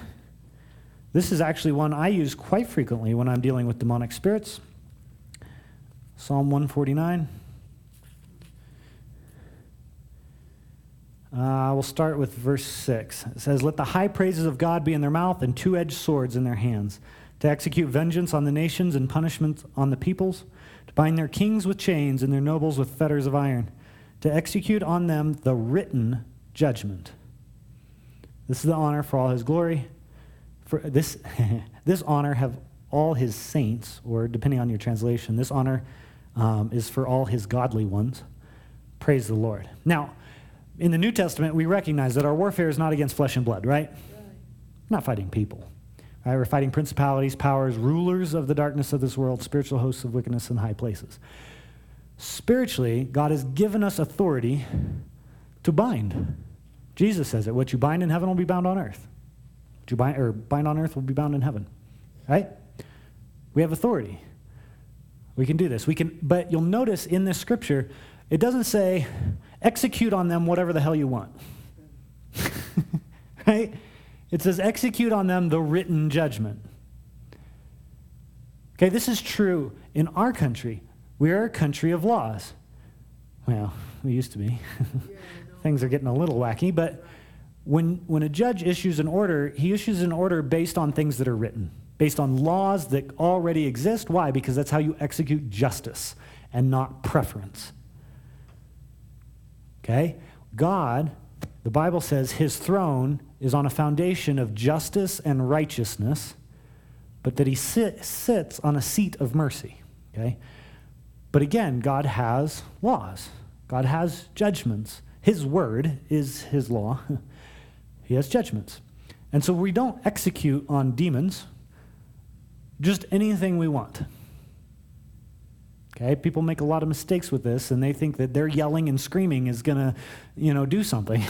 This is actually one I use quite frequently when I'm dealing with demonic spirits. Psalm 149. Uh, we'll start with verse 6. It says, Let the high praises of God be in their mouth and two edged swords in their hands, to execute vengeance on the nations and punishment on the peoples, to bind their kings with chains and their nobles with fetters of iron, to execute on them the written judgment. This is the honor for all his glory for this, this honor have all his saints, or depending on your translation, this honor um, is for all his godly ones. Praise the Lord. Now, in the New Testament, we recognize that our warfare is not against flesh and blood, right? We're not fighting people. Right? We're fighting principalities, powers, rulers of the darkness of this world, spiritual hosts of wickedness in high places. Spiritually, God has given us authority to bind. Jesus says it. What you bind in heaven will be bound on earth. You bind or bind on earth will be bound in heaven. Right? We have authority. We can do this. We can, but you'll notice in this scripture, it doesn't say execute on them whatever the hell you want. right? It says execute on them the written judgment. Okay, this is true in our country. We are a country of laws. Well, we used to be. Things are getting a little wacky, but when, when a judge issues an order, he issues an order based on things that are written, based on laws that already exist. Why? Because that's how you execute justice and not preference. Okay? God, the Bible says his throne is on a foundation of justice and righteousness, but that he sit, sits on a seat of mercy. Okay? But again, God has laws, God has judgments. His word is his law, he has judgments. And so we don't execute on demons just anything we want. Okay, people make a lot of mistakes with this, and they think that their yelling and screaming is gonna, you know, do something.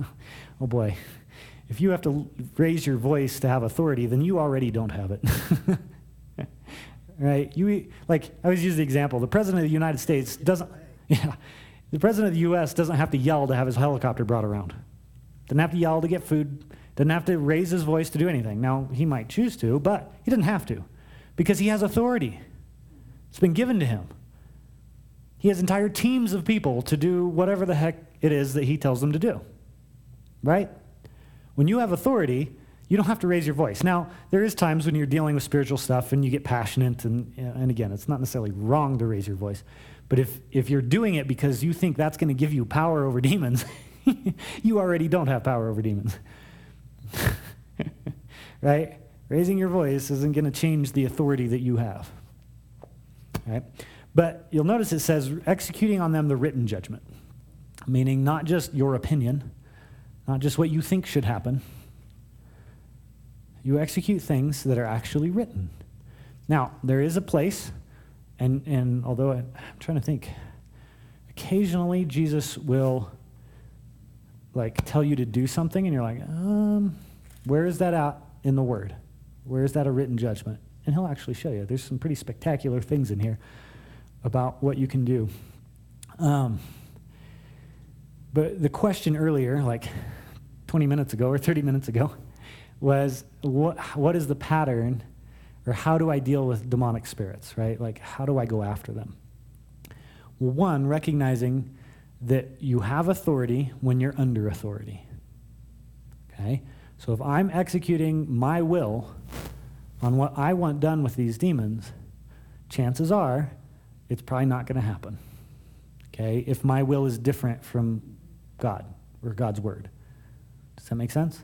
oh boy, if you have to raise your voice to have authority, then you already don't have it. right? You like I always use the example: the president of the United States doesn't. Yeah, the president of the U.S. doesn't have to yell to have his helicopter brought around. Doesn't have to yell to get food. didn't have to raise his voice to do anything. Now he might choose to, but he doesn't have to, because he has authority. It's been given to him. He has entire teams of people to do whatever the heck it is that he tells them to do. Right? When you have authority, you don't have to raise your voice. Now, there is times when you're dealing with spiritual stuff and you get passionate, and, and again, it's not necessarily wrong to raise your voice. But if, if you're doing it because you think that's going to give you power over demons, you already don't have power over demons. right? Raising your voice isn't going to change the authority that you have. Right? But you'll notice it says executing on them the written judgment, meaning not just your opinion, not just what you think should happen. You execute things that are actually written. Now, there is a place, and, and although I, I'm trying to think, occasionally Jesus will like tell you to do something, and you're like, um, where is that out in the Word? Where is that a written judgment? And he'll actually show you. There's some pretty spectacular things in here about what you can do. Um, but the question earlier, like 20 minutes ago or 30 minutes ago, was what, what is the pattern or how do I deal with demonic spirits, right? Like, how do I go after them? Well, one, recognizing that you have authority when you're under authority. Okay? So if I'm executing my will on what I want done with these demons, chances are it's probably not going to happen. Okay? If my will is different from God or God's word. Does that make sense?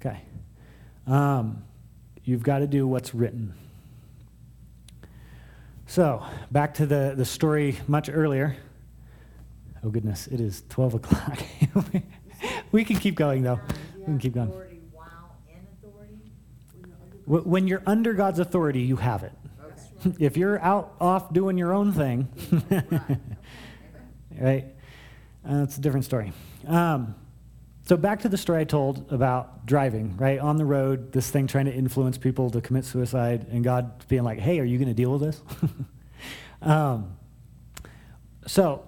Okay. Um, you've got to do what's written. So, back to the, the story much earlier. Oh, goodness, it is 12 o'clock. we can keep going, though. We can keep going. Authority while in authority? Wh- When you're under God's authority, you have it. If you're out off doing your own thing, right? Uh, it's a different story. Um, so back to the story I told about driving, right? On the road, this thing trying to influence people to commit suicide, and God being like, hey, are you going to deal with this? um, so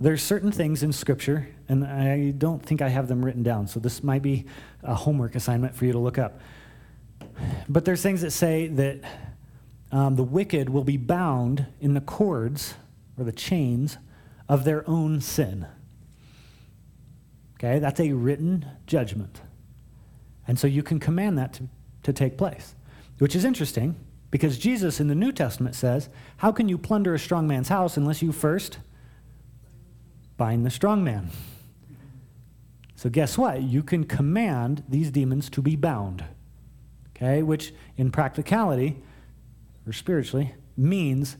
there's certain things in Scripture, and I don't think I have them written down, so this might be a homework assignment for you to look up. But there's things that say that um, the wicked will be bound in the cords or the chains of their own sin. Okay, that's a written judgment. And so you can command that to, to take place, which is interesting because Jesus in the New Testament says, How can you plunder a strong man's house unless you first bind the strong man? So, guess what? You can command these demons to be bound, okay, which in practicality or spiritually means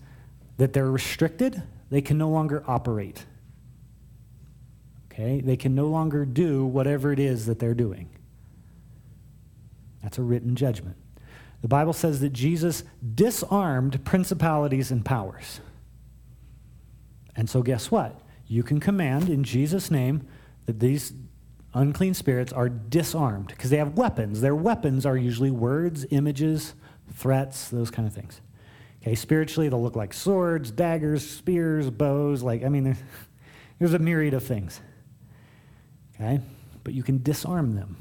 that they're restricted, they can no longer operate. Okay? They can no longer do whatever it is that they're doing. That's a written judgment. The Bible says that Jesus disarmed principalities and powers. And so, guess what? You can command in Jesus' name that these unclean spirits are disarmed because they have weapons. Their weapons are usually words, images, threats, those kind of things. Okay, spiritually, they'll look like swords, daggers, spears, bows. Like, I mean, there's, there's a myriad of things. Okay, but you can disarm them.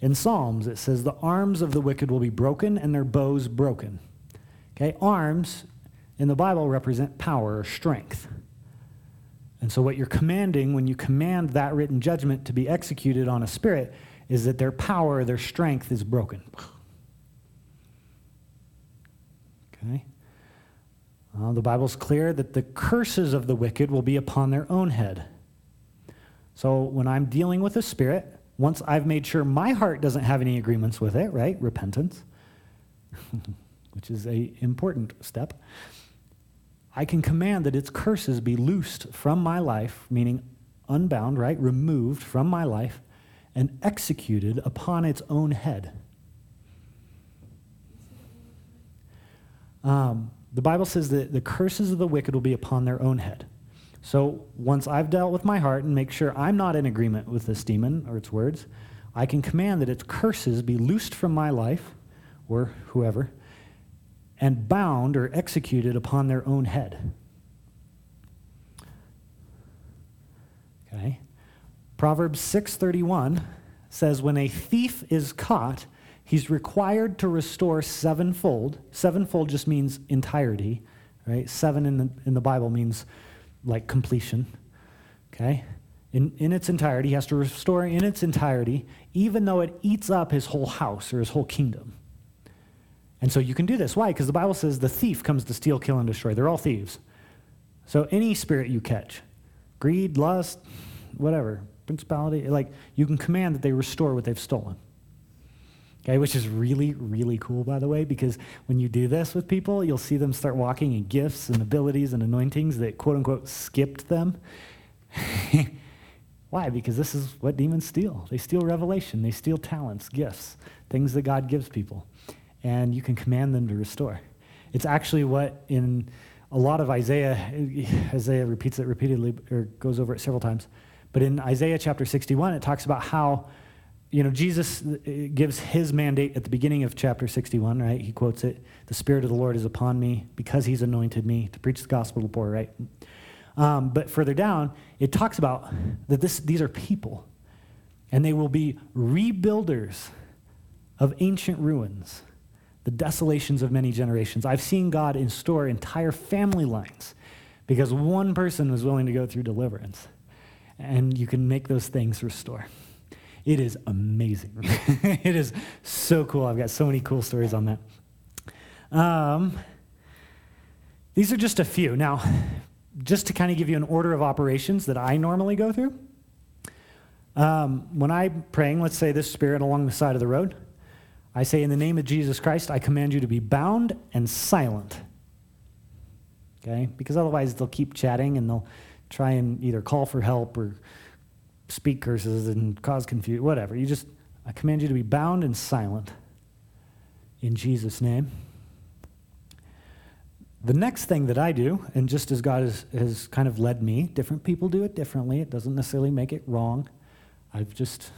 In Psalms, it says, The arms of the wicked will be broken and their bows broken. Okay, arms in the Bible represent power or strength. And so, what you're commanding when you command that written judgment to be executed on a spirit is that their power, their strength is broken. Okay? The Bible's clear that the curses of the wicked will be upon their own head. So, when I'm dealing with a spirit, once I've made sure my heart doesn't have any agreements with it, right? Repentance, which is a important step. I can command that its curses be loosed from my life, meaning unbound, right? Removed from my life and executed upon its own head. Um, the Bible says that the curses of the wicked will be upon their own head. So once I've dealt with my heart and make sure I'm not in agreement with this demon or its words, I can command that its curses be loosed from my life or whoever and bound or executed upon their own head. Okay? Proverbs 6:31 says when a thief is caught, he's required to restore sevenfold. Sevenfold just means entirety, right? Seven in the, in the Bible means like completion. Okay? In, in its entirety, he has to restore in its entirety, even though it eats up his whole house or his whole kingdom. And so you can do this. Why? Because the Bible says the thief comes to steal, kill, and destroy. They're all thieves. So any spirit you catch, greed, lust, whatever, principality, like you can command that they restore what they've stolen. Okay, which is really, really cool, by the way, because when you do this with people, you'll see them start walking in gifts and abilities and anointings that quote unquote skipped them. Why? Because this is what demons steal. They steal revelation, they steal talents, gifts, things that God gives people and you can command them to restore. It's actually what in a lot of Isaiah, Isaiah repeats it repeatedly or goes over it several times. But in Isaiah chapter 61, it talks about how, you know, Jesus uh, gives his mandate at the beginning of chapter 61, right? He quotes it The Spirit of the Lord is upon me because he's anointed me to preach the gospel to the poor, right? Um, but further down, it talks about that this, these are people, and they will be rebuilders of ancient ruins the desolations of many generations. I've seen God restore entire family lines because one person was willing to go through deliverance. And you can make those things restore. It is amazing. it is so cool. I've got so many cool stories on that. Um, these are just a few. Now, just to kind of give you an order of operations that I normally go through. Um, when I'm praying, let's say this spirit along the side of the road, I say, in the name of Jesus Christ, I command you to be bound and silent. Okay? Because otherwise they'll keep chatting and they'll try and either call for help or speak curses and cause confusion, whatever. You just, I command you to be bound and silent in Jesus' name. The next thing that I do, and just as God has, has kind of led me, different people do it differently. It doesn't necessarily make it wrong. I've just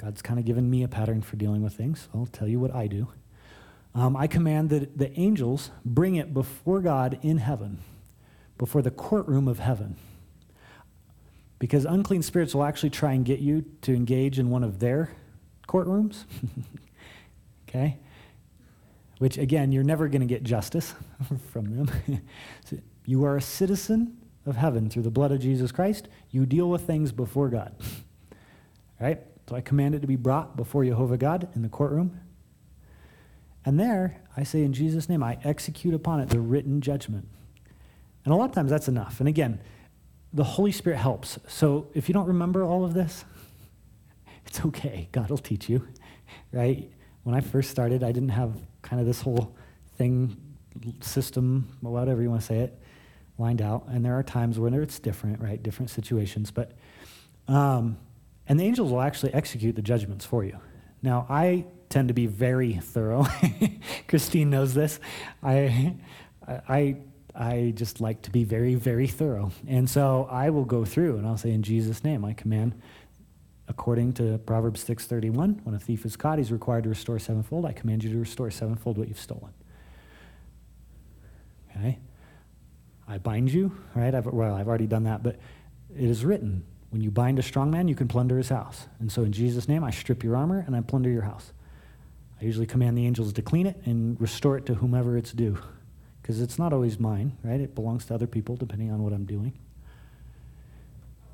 God's kind of given me a pattern for dealing with things. I'll tell you what I do. Um, I command that the angels bring it before God in heaven, before the courtroom of heaven. Because unclean spirits will actually try and get you to engage in one of their courtrooms. okay? Which, again, you're never going to get justice from them. so you are a citizen of heaven through the blood of Jesus Christ. You deal with things before God. right? So I command it to be brought before Jehovah God in the courtroom. And there, I say in Jesus' name, I execute upon it the written judgment. And a lot of times that's enough. And again, the Holy Spirit helps. So if you don't remember all of this, it's okay. God will teach you, right? When I first started, I didn't have kind of this whole thing, system, whatever you want to say it, lined out. And there are times when it's different, right? Different situations. But Um, and the angels will actually execute the judgments for you. Now, I tend to be very thorough. Christine knows this. I, I, I just like to be very, very thorough. And so I will go through and I'll say, in Jesus' name, I command, according to Proverbs 6.31, when a thief is caught, he's required to restore sevenfold. I command you to restore sevenfold what you've stolen. Okay? I bind you, right? I've, well, I've already done that, but it is written, when you bind a strong man, you can plunder his house. And so in Jesus' name, I strip your armor and I plunder your house. I usually command the angels to clean it and restore it to whomever it's due. Because it's not always mine, right? It belongs to other people depending on what I'm doing.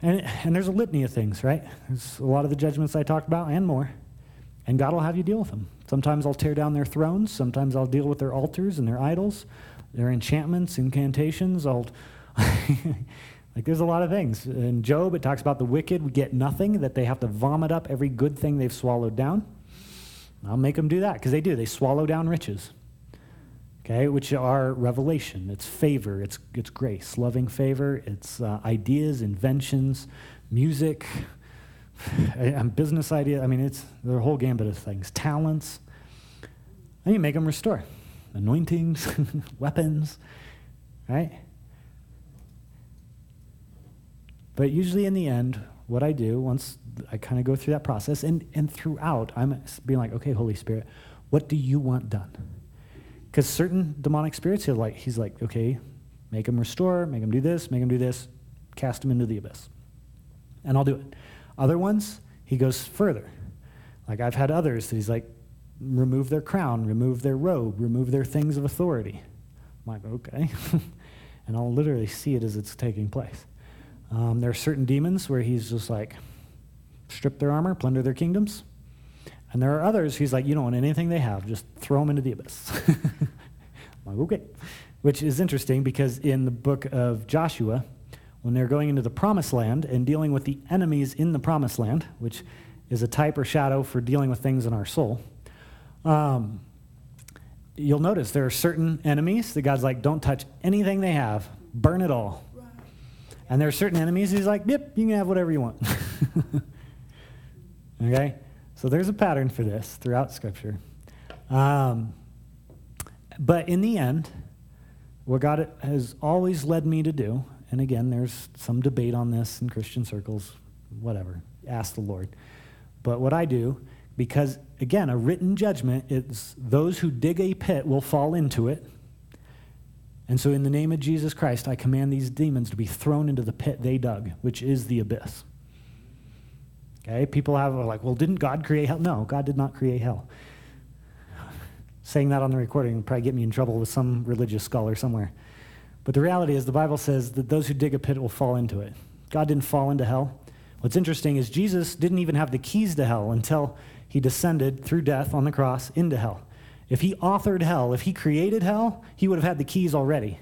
And, and there's a litany of things, right? There's a lot of the judgments I talked about and more. And God will have you deal with them. Sometimes I'll tear down their thrones. Sometimes I'll deal with their altars and their idols, their enchantments, incantations. I'll. like there's a lot of things. In Job, it talks about the wicked get nothing, that they have to vomit up every good thing they've swallowed down. I'll make them do that because they do. They swallow down riches, okay, which are revelation. It's favor, it's, it's grace, loving favor, it's uh, ideas, inventions, music, business ideas. I mean, it's the whole gambit of things. Talents. And you make them restore anointings, weapons, right? But usually in the end, what I do once I kind of go through that process, and, and throughout, I'm being like, okay, Holy Spirit, what do you want done? Because certain demonic spirits, he's like, he's like, okay, make him restore, make him do this, make him do this, cast him into the abyss. And I'll do it. Other ones, he goes further. Like I've had others that he's like, remove their crown, remove their robe, remove their things of authority. I'm like, okay. and I'll literally see it as it's taking place. Um, there are certain demons where he's just like, strip their armor, plunder their kingdoms. And there are others he's like, you don't want anything they have, just throw them into the abyss. Like, okay. Which is interesting because in the book of Joshua, when they're going into the promised land and dealing with the enemies in the promised land, which is a type or shadow for dealing with things in our soul, um, you'll notice there are certain enemies that God's like, don't touch anything they have, burn it all. And there are certain enemies he's like, yep, you can have whatever you want. okay? So there's a pattern for this throughout Scripture. Um, but in the end, what God has always led me to do, and again, there's some debate on this in Christian circles, whatever, ask the Lord. But what I do, because again, a written judgment is those who dig a pit will fall into it and so, in the name of Jesus Christ, I command these demons to be thrown into the pit they dug, which is the abyss. Okay? People have like, well, didn't God create hell? No, God did not create hell. Saying that on the recording would probably get me in trouble with some religious scholar somewhere. But the reality is, the Bible says that those who dig a pit will fall into it. God didn't fall into hell. What's interesting is Jesus didn't even have the keys to hell until he descended through death on the cross into hell. If he authored hell, if he created hell, he would have had the keys already.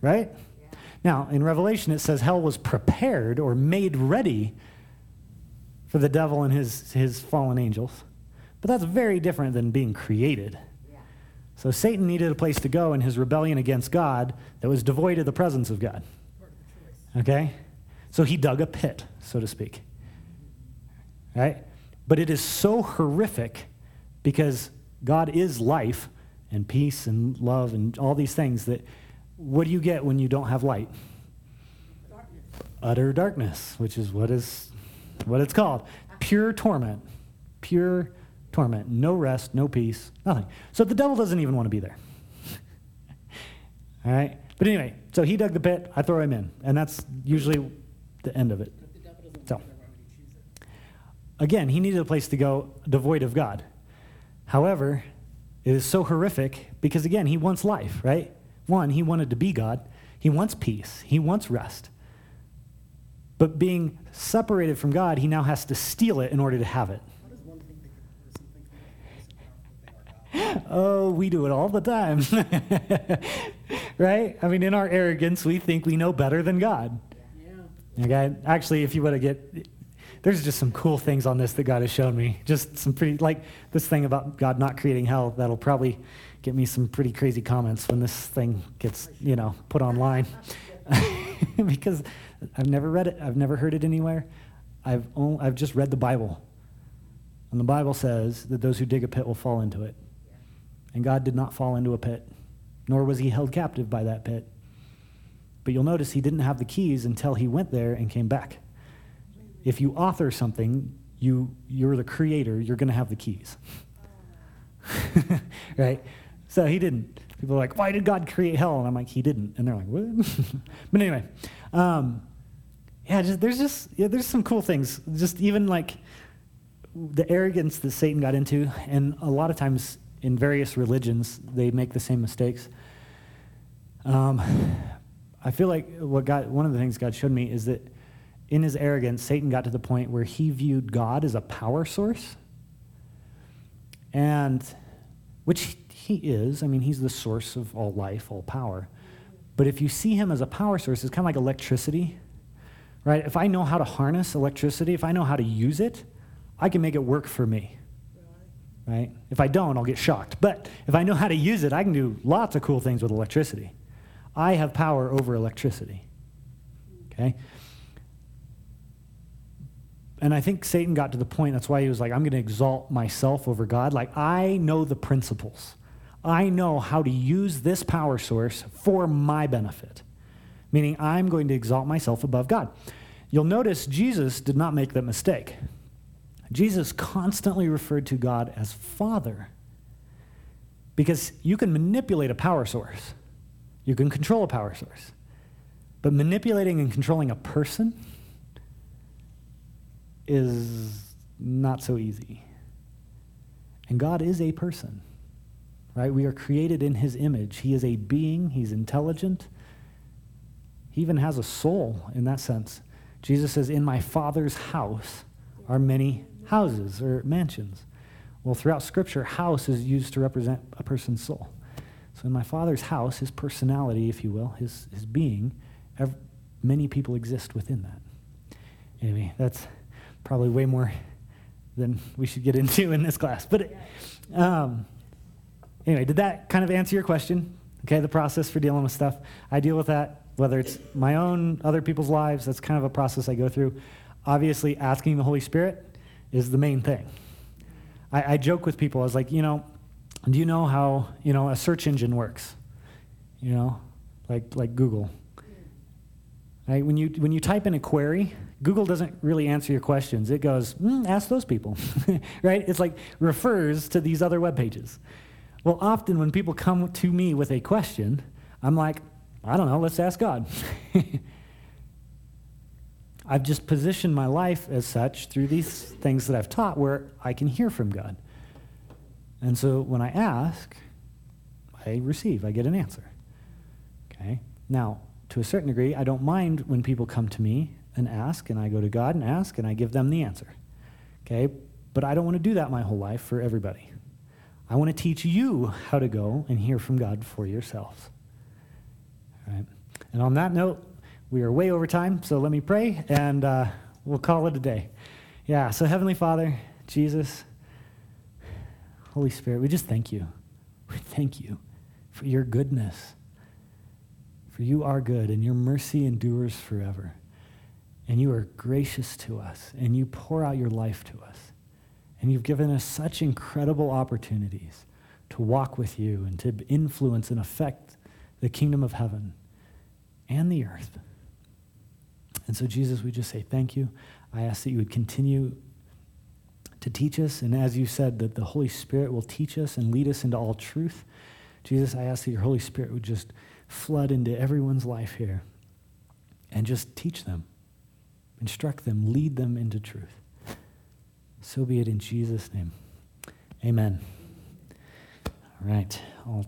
Right? Now, in Revelation, it says hell was prepared or made ready for the devil and his, his fallen angels. But that's very different than being created. So Satan needed a place to go in his rebellion against God that was devoid of the presence of God. Okay? So he dug a pit, so to speak. Right? But it is so horrific because God is life and peace and love and all these things that what do you get when you don't have light? Darkness. Utter darkness, which is what is what it's called. Pure torment. Pure torment. No rest, no peace, nothing. So the devil doesn't even want to be there. all right? But anyway, so he dug the pit, I throw him in. And that's usually the end of it. Again, he needed a place to go devoid of God. However, it is so horrific because, again, he wants life, right? One, he wanted to be God. He wants peace. He wants rest. But being separated from God, he now has to steal it in order to have it. oh, we do it all the time. right? I mean, in our arrogance, we think we know better than God. Yeah. Okay? Actually, if you want to get there's just some cool things on this that God has shown me. Just some pretty, like this thing about God not creating hell, that'll probably get me some pretty crazy comments when this thing gets, you know, put online. because I've never read it, I've never heard it anywhere. I've, only, I've just read the Bible. And the Bible says that those who dig a pit will fall into it. And God did not fall into a pit, nor was he held captive by that pit. But you'll notice he didn't have the keys until he went there and came back. If you author something, you, you're the creator, you're going to have the keys. right? So he didn't. People are like, why did God create hell? And I'm like, he didn't. And they're like, what? but anyway, um, yeah, just, there's just, yeah, there's some cool things. Just even like the arrogance that Satan got into, and a lot of times in various religions, they make the same mistakes. Um, I feel like what God, one of the things God showed me is that in his arrogance, Satan got to the point where he viewed God as a power source. And which he is. I mean, he's the source of all life, all power. But if you see him as a power source, it's kind of like electricity, right? If I know how to harness electricity, if I know how to use it, I can make it work for me, right? If I don't, I'll get shocked. But if I know how to use it, I can do lots of cool things with electricity. I have power over electricity, okay? And I think Satan got to the point, that's why he was like, I'm going to exalt myself over God. Like, I know the principles. I know how to use this power source for my benefit, meaning I'm going to exalt myself above God. You'll notice Jesus did not make that mistake. Jesus constantly referred to God as Father because you can manipulate a power source, you can control a power source. But manipulating and controlling a person, is not so easy. And God is a person, right? We are created in his image. He is a being, he's intelligent. He even has a soul in that sense. Jesus says, In my Father's house are many houses or mansions. Well, throughout Scripture, house is used to represent a person's soul. So in my Father's house, his personality, if you will, his, his being, ev- many people exist within that. Anyway, that's probably way more than we should get into in this class. But um, anyway, did that kind of answer your question? Okay, the process for dealing with stuff. I deal with that, whether it's my own, other people's lives, that's kind of a process I go through. Obviously, asking the Holy Spirit is the main thing. I, I joke with people, I was like, you know, do you know how, you know, a search engine works? You know, like, like Google. Right? When, you, when you type in a query, Google doesn't really answer your questions. It goes, mm, ask those people, right? It's like refers to these other web pages. Well, often when people come to me with a question, I'm like, I don't know, let's ask God. I've just positioned my life as such through these things that I've taught where I can hear from God. And so when I ask, I receive, I get an answer. Okay? Now, to a certain degree, I don't mind when people come to me and ask, and I go to God and ask, and I give them the answer. Okay? But I don't want to do that my whole life for everybody. I want to teach you how to go and hear from God for yourselves. All right? And on that note, we are way over time, so let me pray, and uh, we'll call it a day. Yeah, so Heavenly Father, Jesus, Holy Spirit, we just thank you. We thank you for your goodness. For you are good, and your mercy endures forever. And you are gracious to us, and you pour out your life to us. And you've given us such incredible opportunities to walk with you and to influence and affect the kingdom of heaven and the earth. And so, Jesus, we just say thank you. I ask that you would continue to teach us. And as you said, that the Holy Spirit will teach us and lead us into all truth. Jesus, I ask that your Holy Spirit would just flood into everyone's life here and just teach them, instruct them, lead them into truth. So be it in Jesus' name. Amen. All right. I'll